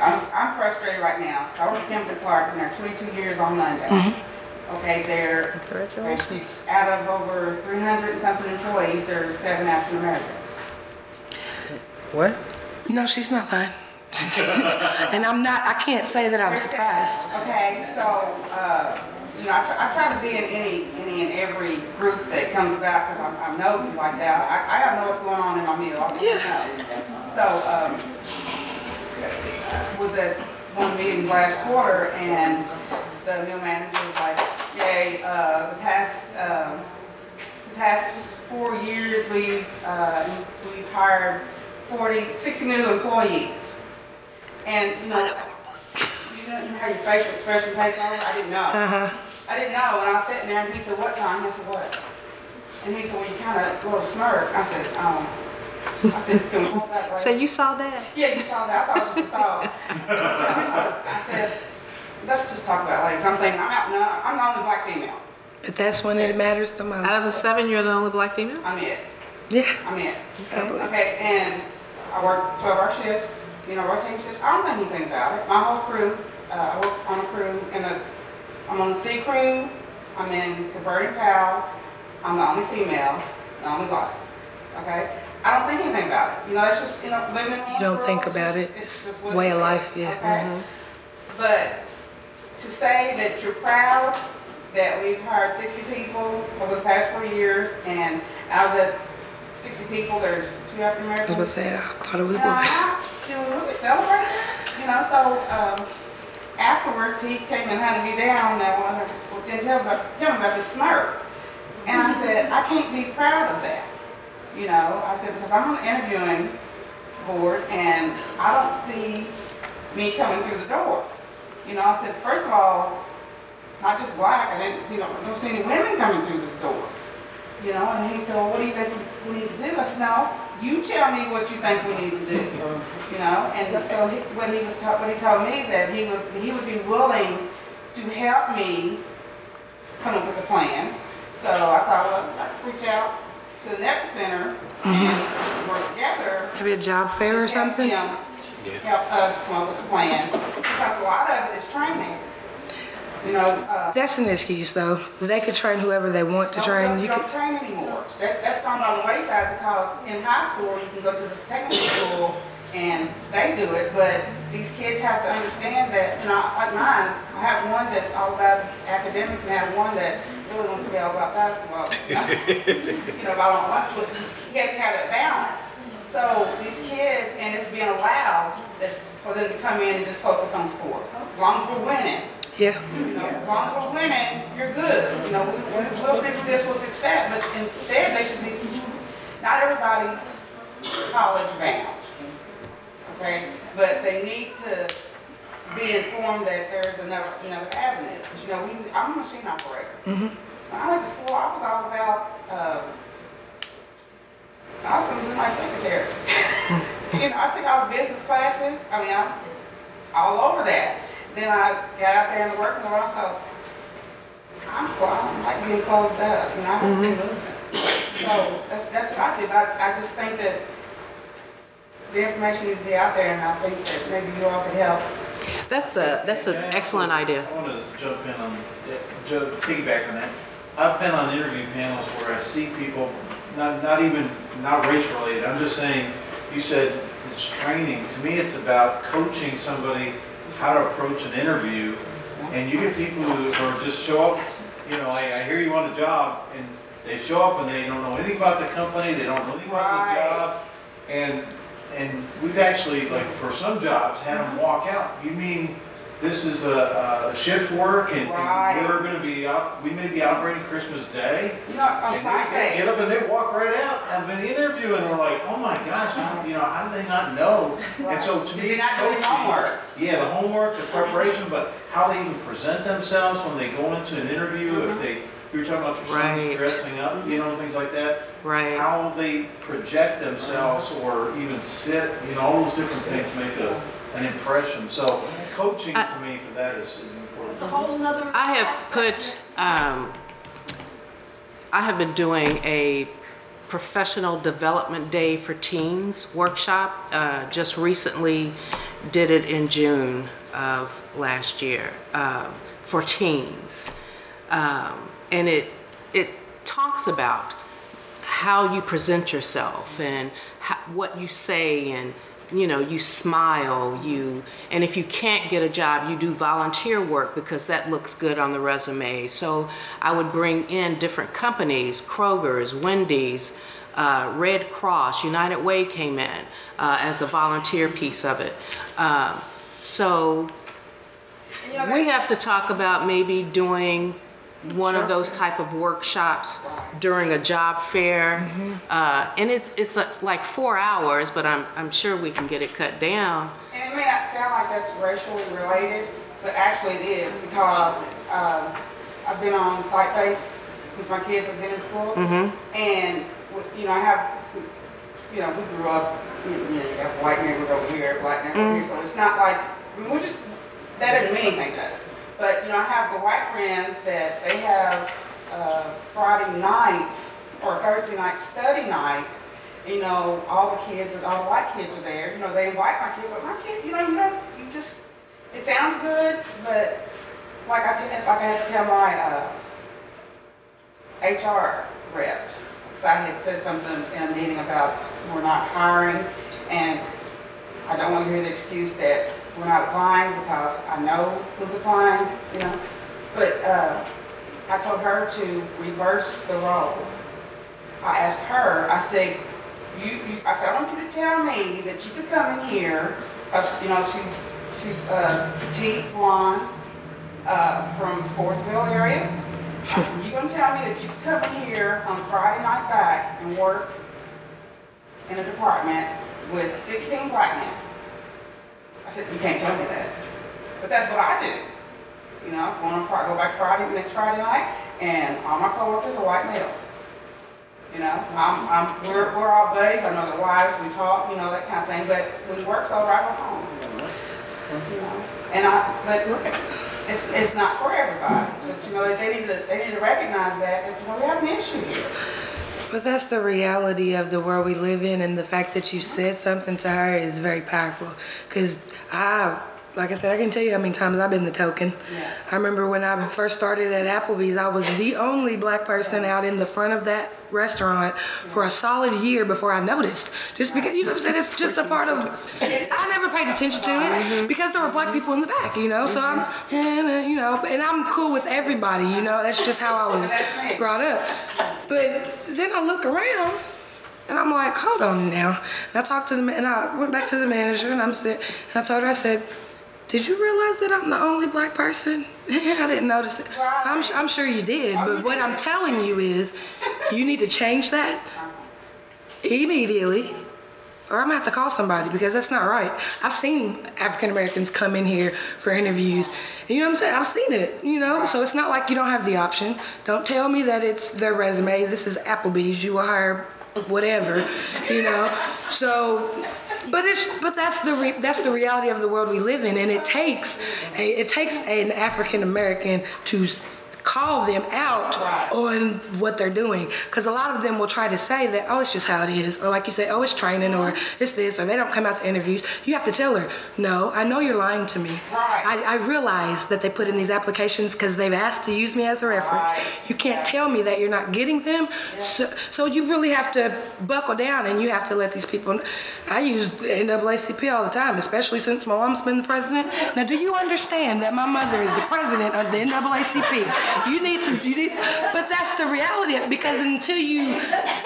Speaker 10: I'm, I'm frustrated right now. So I work at Kimberly Clark, and there 22 years on Monday. Okay, there,
Speaker 4: Congratulations.
Speaker 10: out of over 300 and something employees, there's seven African Americans.
Speaker 4: What?
Speaker 2: no, she's not lying. *laughs* and I'm not. I can't say that I'm surprised.
Speaker 10: Okay, so, uh, you know, I try, I try to be in any, any and every group that comes about, because I'm, I'm nosy like that. I, I gotta know what's going on in my meal, I want to know. So, um, was at one of the meetings last quarter, and the mill manager was like, yay, uh, the past, um, the past four years, we've, uh, we've hired 40, 60 new employees. And, you know, you know how your facial expression takes over? I didn't know.
Speaker 2: Uh-huh.
Speaker 10: I didn't know, and I was sitting there, and he said, what, Tom? I said, what? And he said, well, you kind of, little smirk. I said, um, I said, can we talk about it?
Speaker 4: So you saw that?
Speaker 10: Yeah, you saw that. I thought it was just a thought. I said, let's just talk about it later. So I'm thinking, I'm out, no, I'm the only black female.
Speaker 2: But that's when it matters the most.
Speaker 4: Out of the seven, you're the only black female?
Speaker 10: I'm it.
Speaker 2: Yeah.
Speaker 10: I'm it.
Speaker 2: I believe.
Speaker 10: Okay, and I work 12 hour shifts, you know, rotating shifts. I don't think anything about it. My whole crew, uh, I work on a crew, and a, I'm on the C crew, I'm in converting towel, I'm the only female, the only black. Okay? I don't think anything about it. You know, it's just, you know, living
Speaker 2: You don't think about it. It's
Speaker 10: just
Speaker 2: way of life, yeah.
Speaker 10: Okay? But to say that you're proud that we've hired 60 people over the past four years, and out of the 60 people, there's two African
Speaker 2: I was
Speaker 10: Americans.
Speaker 2: about to say. I thought it was
Speaker 10: You know,
Speaker 2: boys.
Speaker 10: I- you know, we celebrate that, you know, so, um, afterwards, he came and hunted me down, and wanted, well, tell me about, tell me about the smirk. And I said, I can't be proud of that, you know, I said, because I'm on the interviewing board, and I don't see me coming through the door. You know, I said, first of all, not just black, I didn't, you know, I don't see any women coming through this door. You know, and he said, well, what do you think we need to do? I said, no, you tell me what you think we need to do. You know, and so he- what he was, what he told me that he was, he would be willing to help me come up with a plan. So I thought, well, I reach out to the Net Center and work together
Speaker 2: Maybe a job fair or something.
Speaker 10: him help us come up with a plan, because a lot of it is training. You know, uh.
Speaker 2: That's an excuse, though. They could train whoever they want to
Speaker 10: don't-
Speaker 2: train.
Speaker 10: don't-
Speaker 2: You
Speaker 10: don't
Speaker 2: could.
Speaker 10: train anymore. That, that's gone on the wayside, because in high school, you can go to the technical school and they do it, but these kids have to understand that, you know, like mine, I have one that's all about academics and I have one that really wants to be all about basketball. *laughs* You know, if I don't want, but he has to have that balance. So these kids, and it's being allowed that, for them to come in and just focus on sports. As long as we're winning,
Speaker 2: Yeah.
Speaker 10: you know, as long as we're winning, you're good. You know, we, we- we'll fix this, we'll fix that, but instead, they should be, not everybody's college bound. Okay, but they need to be informed that there's another, another avenue. you know, we, I'm a machine operator.
Speaker 2: Mhm.
Speaker 10: When I went to school, I was all about, um, I was gonna be my secretary. *laughs* You know, I took all the business classes, I mean, I'm all over that. Then I got out there in the working world, I thought, I'm, I like being closed up, you know, I have to be moving. So that's, that's what I do, I, I just think that the information needs to be out there, and I think that maybe you all could help.
Speaker 4: That's a, that's an excellent idea.
Speaker 13: I want to jump in on, eh, Joe, piggyback on that. I've been on interview panels where I see people, not, not even, not race related, I'm just saying, you said it's training. To me, it's about coaching somebody how to approach an interview. And you get people who are just show up, you know, I, I hear you want a job, and they show up and they don't know anything about the company, they don't know anything about the job. And, and we've actually, like, for some jobs, had them walk out. You mean, this is a, a shift work and
Speaker 10: Right.
Speaker 13: and we're gonna be out, we may be operating Christmas Day?
Speaker 10: You know,
Speaker 13: And they- Get up and they walk right out, have an interview, and we're like, oh my gosh, how- you know, how do they not know? And so to me,
Speaker 10: they not do their
Speaker 13: coaching-
Speaker 10: homework?
Speaker 13: Yeah, the homework, the preparation, but how they even present themselves when they go into an interview,
Speaker 10: Mm-hmm.
Speaker 13: if they, you were talking about your
Speaker 4: Right.
Speaker 13: sons dressing up, you know, things like that.
Speaker 4: Right.
Speaker 13: How they project themselves or even sit, you know, all those different things make a, an impression. So coaching
Speaker 4: I-
Speaker 13: to me for that is, is important.
Speaker 9: It's a whole nother.
Speaker 4: I have
Speaker 9: aspect.
Speaker 4: put, um, I have been doing a professional development day for teens workshop. Uh, just recently did it in June of last year um, for teens. Um, and it, it talks about how you present yourself and how, what you say and you know you smile you and if you can't get a job you do volunteer work because that looks good on the resume. So i would bring in different companies kroger's wendy's uh, red cross united way came in uh, as the volunteer piece of it. Um, so we have to talk about maybe doing one of those type of workshops during a job fair. Uh, and it's, it's uh, like four hours, but I'm, I'm sure we can get it cut down.
Speaker 10: And it may not sound like that's racially related, but actually it is because um, I've been on site base since my kids have been in school. And, you know, I have, you know, we grew up, you know, you have a white neighborhood over here, a black neighborhood over here, so it's not like, I mean, we're just, that doesn't mean anything to us. But, you know, I have the white friends that they have uh, Friday night or Thursday night study night you know, all the kids, all the white kids are there, you know, they invite my kid, but my kid, you know, you don't, you just, it sounds good, but like I, tell- like I had to tell my, uh, HR rep, because I had said something in a meeting about we're not hiring, and I don't want to hear the excuse that we're not applying because I know who's applying, you know, but, uh, I told her to reverse the role. I asked her, I said, you, you, I said, I want you to tell me that you could come in here, uh, you know, she's, she's, uh, petite, blonde, uh, from Forestville area. I you gonna tell me that you could come in here on Friday night back and work in a department with sixteen black men? I said, you can't tell me that. But that's what I do. You know, go on Friday, go back Friday, next Friday night, and all my coworkers are white males. You know, I'm, I'm, we're, we're all buddies, I know the wives, we talk, you know, that kind of thing, but we work so right at home. You know, and I, but it's, it's not for everybody, but you know, they need to, they need to recognize that, that, you know, we have an issue here.
Speaker 2: But that's the reality of the world we live in, and the fact that you said something to her is very powerful. Because I like I said, I can tell you how many times I've been the token. I remember when I first started at Applebee's, I was the only black person out in the front of that restaurant for a solid year before I noticed. Just because, you know what I'm saying? It's just a part of, I never paid attention to it because there were black people in the back, you know? So I'm, uh, you know, and I'm cool with everybody, you know? That's just how I was brought up. But then I look around and I'm like, hold on now. And I talked to the man, and I went back to the manager, and I'm said, and I told her, I said, did you realize that I'm the only black person? *laughs* I didn't notice it. I'm, I'm sure you did, but what I'm telling you is, you need to change that immediately, or I'm gonna have to call somebody because that's not right. I've seen African Americans come in here for interviews. You know what I'm saying? I've seen it, you know? So it's not like you don't have the option. Don't tell me that it's their resume. This is Applebee's. You will hire whatever, you know? So, but it's but that's the re, that's the reality of the world we live in, and it takes a, it takes an African American to call them out on what they're doing. Because a lot of them will try to say that oh it's just how it is or like you say oh it's training or it's this or they don't come out to interviews. You have to tell her no i know you're lying to me. I, I realize that they put in these applications because they've asked to use me as a reference. You can't tell me that you're not getting them. So, so you really have to buckle down and you have to let these people kn- i use naacp all the time especially since my mom's been the president. Now do you understand that my mother is the president of the naacp you need to you need, but that's the reality because until you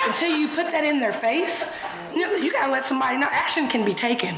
Speaker 2: until you put that in their face you, know, you gotta let somebody know action can be taken.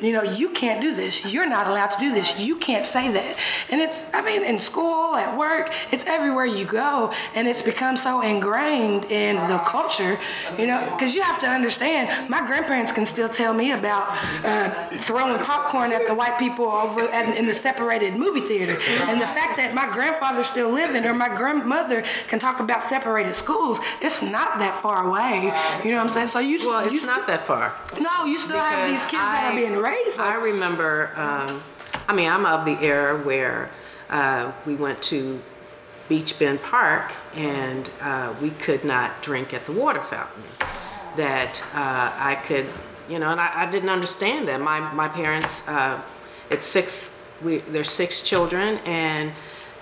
Speaker 2: You know you can't do this. You're not allowed to do this. You can't say that. And it's i mean in school at work it's everywhere you go. And it's become so ingrained in the culture you know because you have to understand my grandparents can still tell me about uh, throwing popcorn at the white people over at, in the separated movie theater. And the fact that my grandfather's still living or my grandmother can talk about separated schools it's not that far away. You know what i'm saying? So you
Speaker 4: Well, it's
Speaker 2: you,
Speaker 4: not that far.
Speaker 2: no you still have these kids that are being raised
Speaker 4: I remember, um, I mean, I'm of the era where uh, we went to Beach Bend Park and uh, we could not drink at the water fountain. That uh, I could, you know, and I, I didn't understand that. My, my parents, uh, it's six, we, there's six children and,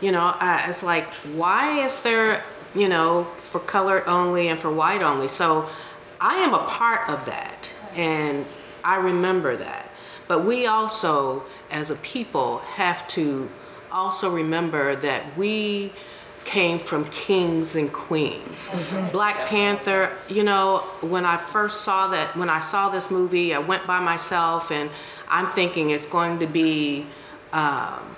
Speaker 4: you know, I, it's like, why is there, you know, for colored only and for white only? So I am a part of that and I remember that. But we also, as a people, have to also remember that we came from kings and queens. Black Panther, you know, when I first saw that, when I saw this movie, I went by myself and I'm thinking it's going to be, um,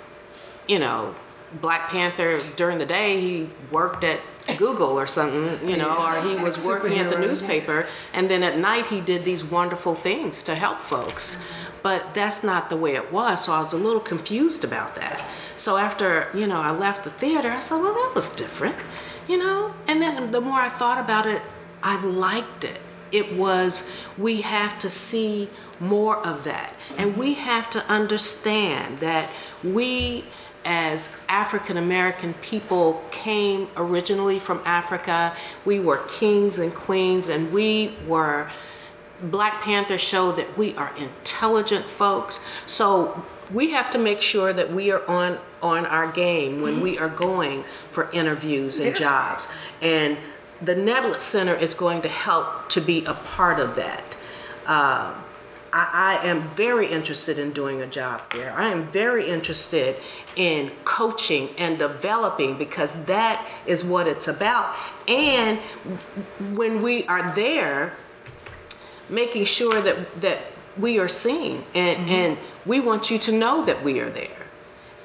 Speaker 4: you know, Black Panther during the day, he worked at Google or something, you know, or he was working at the newspaper. And then at night, he did these wonderful things to help folks. But that's not the way it was. So I was a little confused about that. So after, you know, I left the theater, I said, well, that was different, you know? And then the more I thought about it, I liked it. It was, we have to see more of that. And we have to understand that we, as African American people, came originally from Africa. We were kings and queens, and we were. Black Panther showed that we are intelligent folks. So we have to make sure that we are on on our game when we are going for interviews and jobs. And the Neblett Center is going to help to be a part of that. Um, I, I am very interested in doing a job fair. I am very interested in coaching and developing because that is what it's about. And when we are there, making sure that that we are seen and mm-hmm. and we want you to know that we are there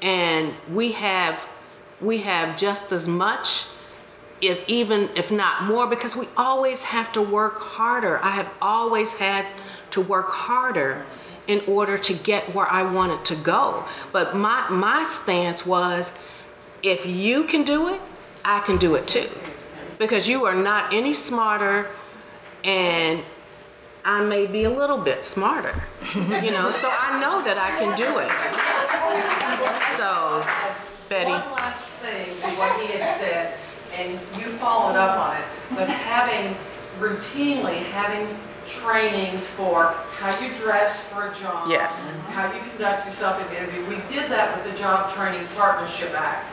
Speaker 4: and we have we have just as much if even if not more because we always have to work harder i have always had to work harder in order to get where i wanted to go but my my stance was if you can do it i can do it too because you are not any smarter and I may be a little bit smarter, you know, so I know that I can do it. So, Betty.
Speaker 5: One last thing to what he had said, and you followed up on it, but having routinely having trainings for how you dress for a job.
Speaker 4: Yes.
Speaker 5: How you conduct yourself in the interview. We did that with the Job Training Partnership Act.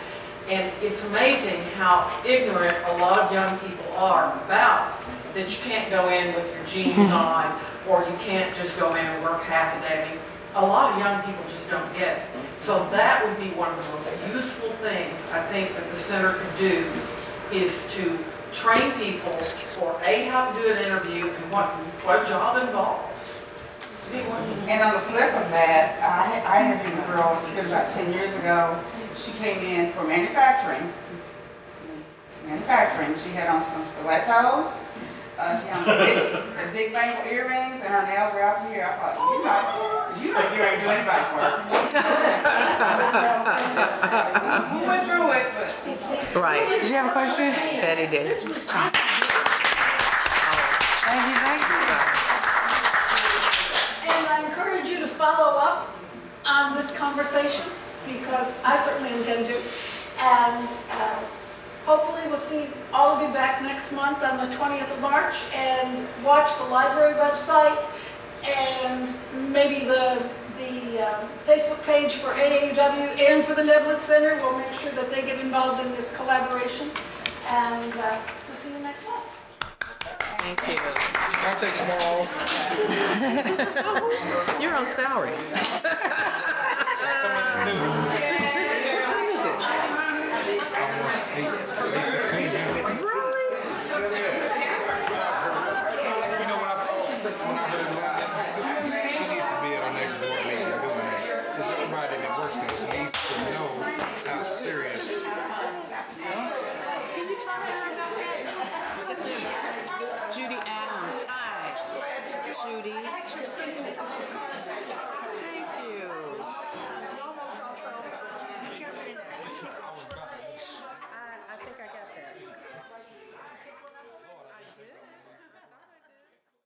Speaker 5: And it's amazing how ignorant a lot of young people are about that you can't go in with your jeans *laughs* on, or you can't just go in and work half a day. I mean, a lot of young people just don't get it. So that would be one of the most useful things I think that the center could do, is to train people for A, how to do an interview, and what, what a job involves.
Speaker 10: And on the flip of that, I, I interviewed a girl, it was about ten years ago. She came in for manufacturing. Manufacturing, she had on some stilettos, uh, she had on big, some big bangle earrings, and her nails were out to here. I thought, you know, you know, you ain't doing anybody's work. We went through it, but.
Speaker 4: Right.
Speaker 2: Did you have a question?
Speaker 4: Betty did.
Speaker 2: Thank you, thank you.
Speaker 9: And I encourage you to follow up on this conversation, because I certainly intend to. And uh, hopefully, we'll see all of you back next month on the 20th of March, and watch the library website, and maybe the, the um, Facebook page for AAUW and for the Neblett Center. We'll make sure that they get involved in this collaboration, and uh, we'll see you next month.
Speaker 4: Thank you.
Speaker 6: Can I take tomorrow off? *laughs*
Speaker 4: You're on salary.
Speaker 6: Almost eight, it's eight fifteen now.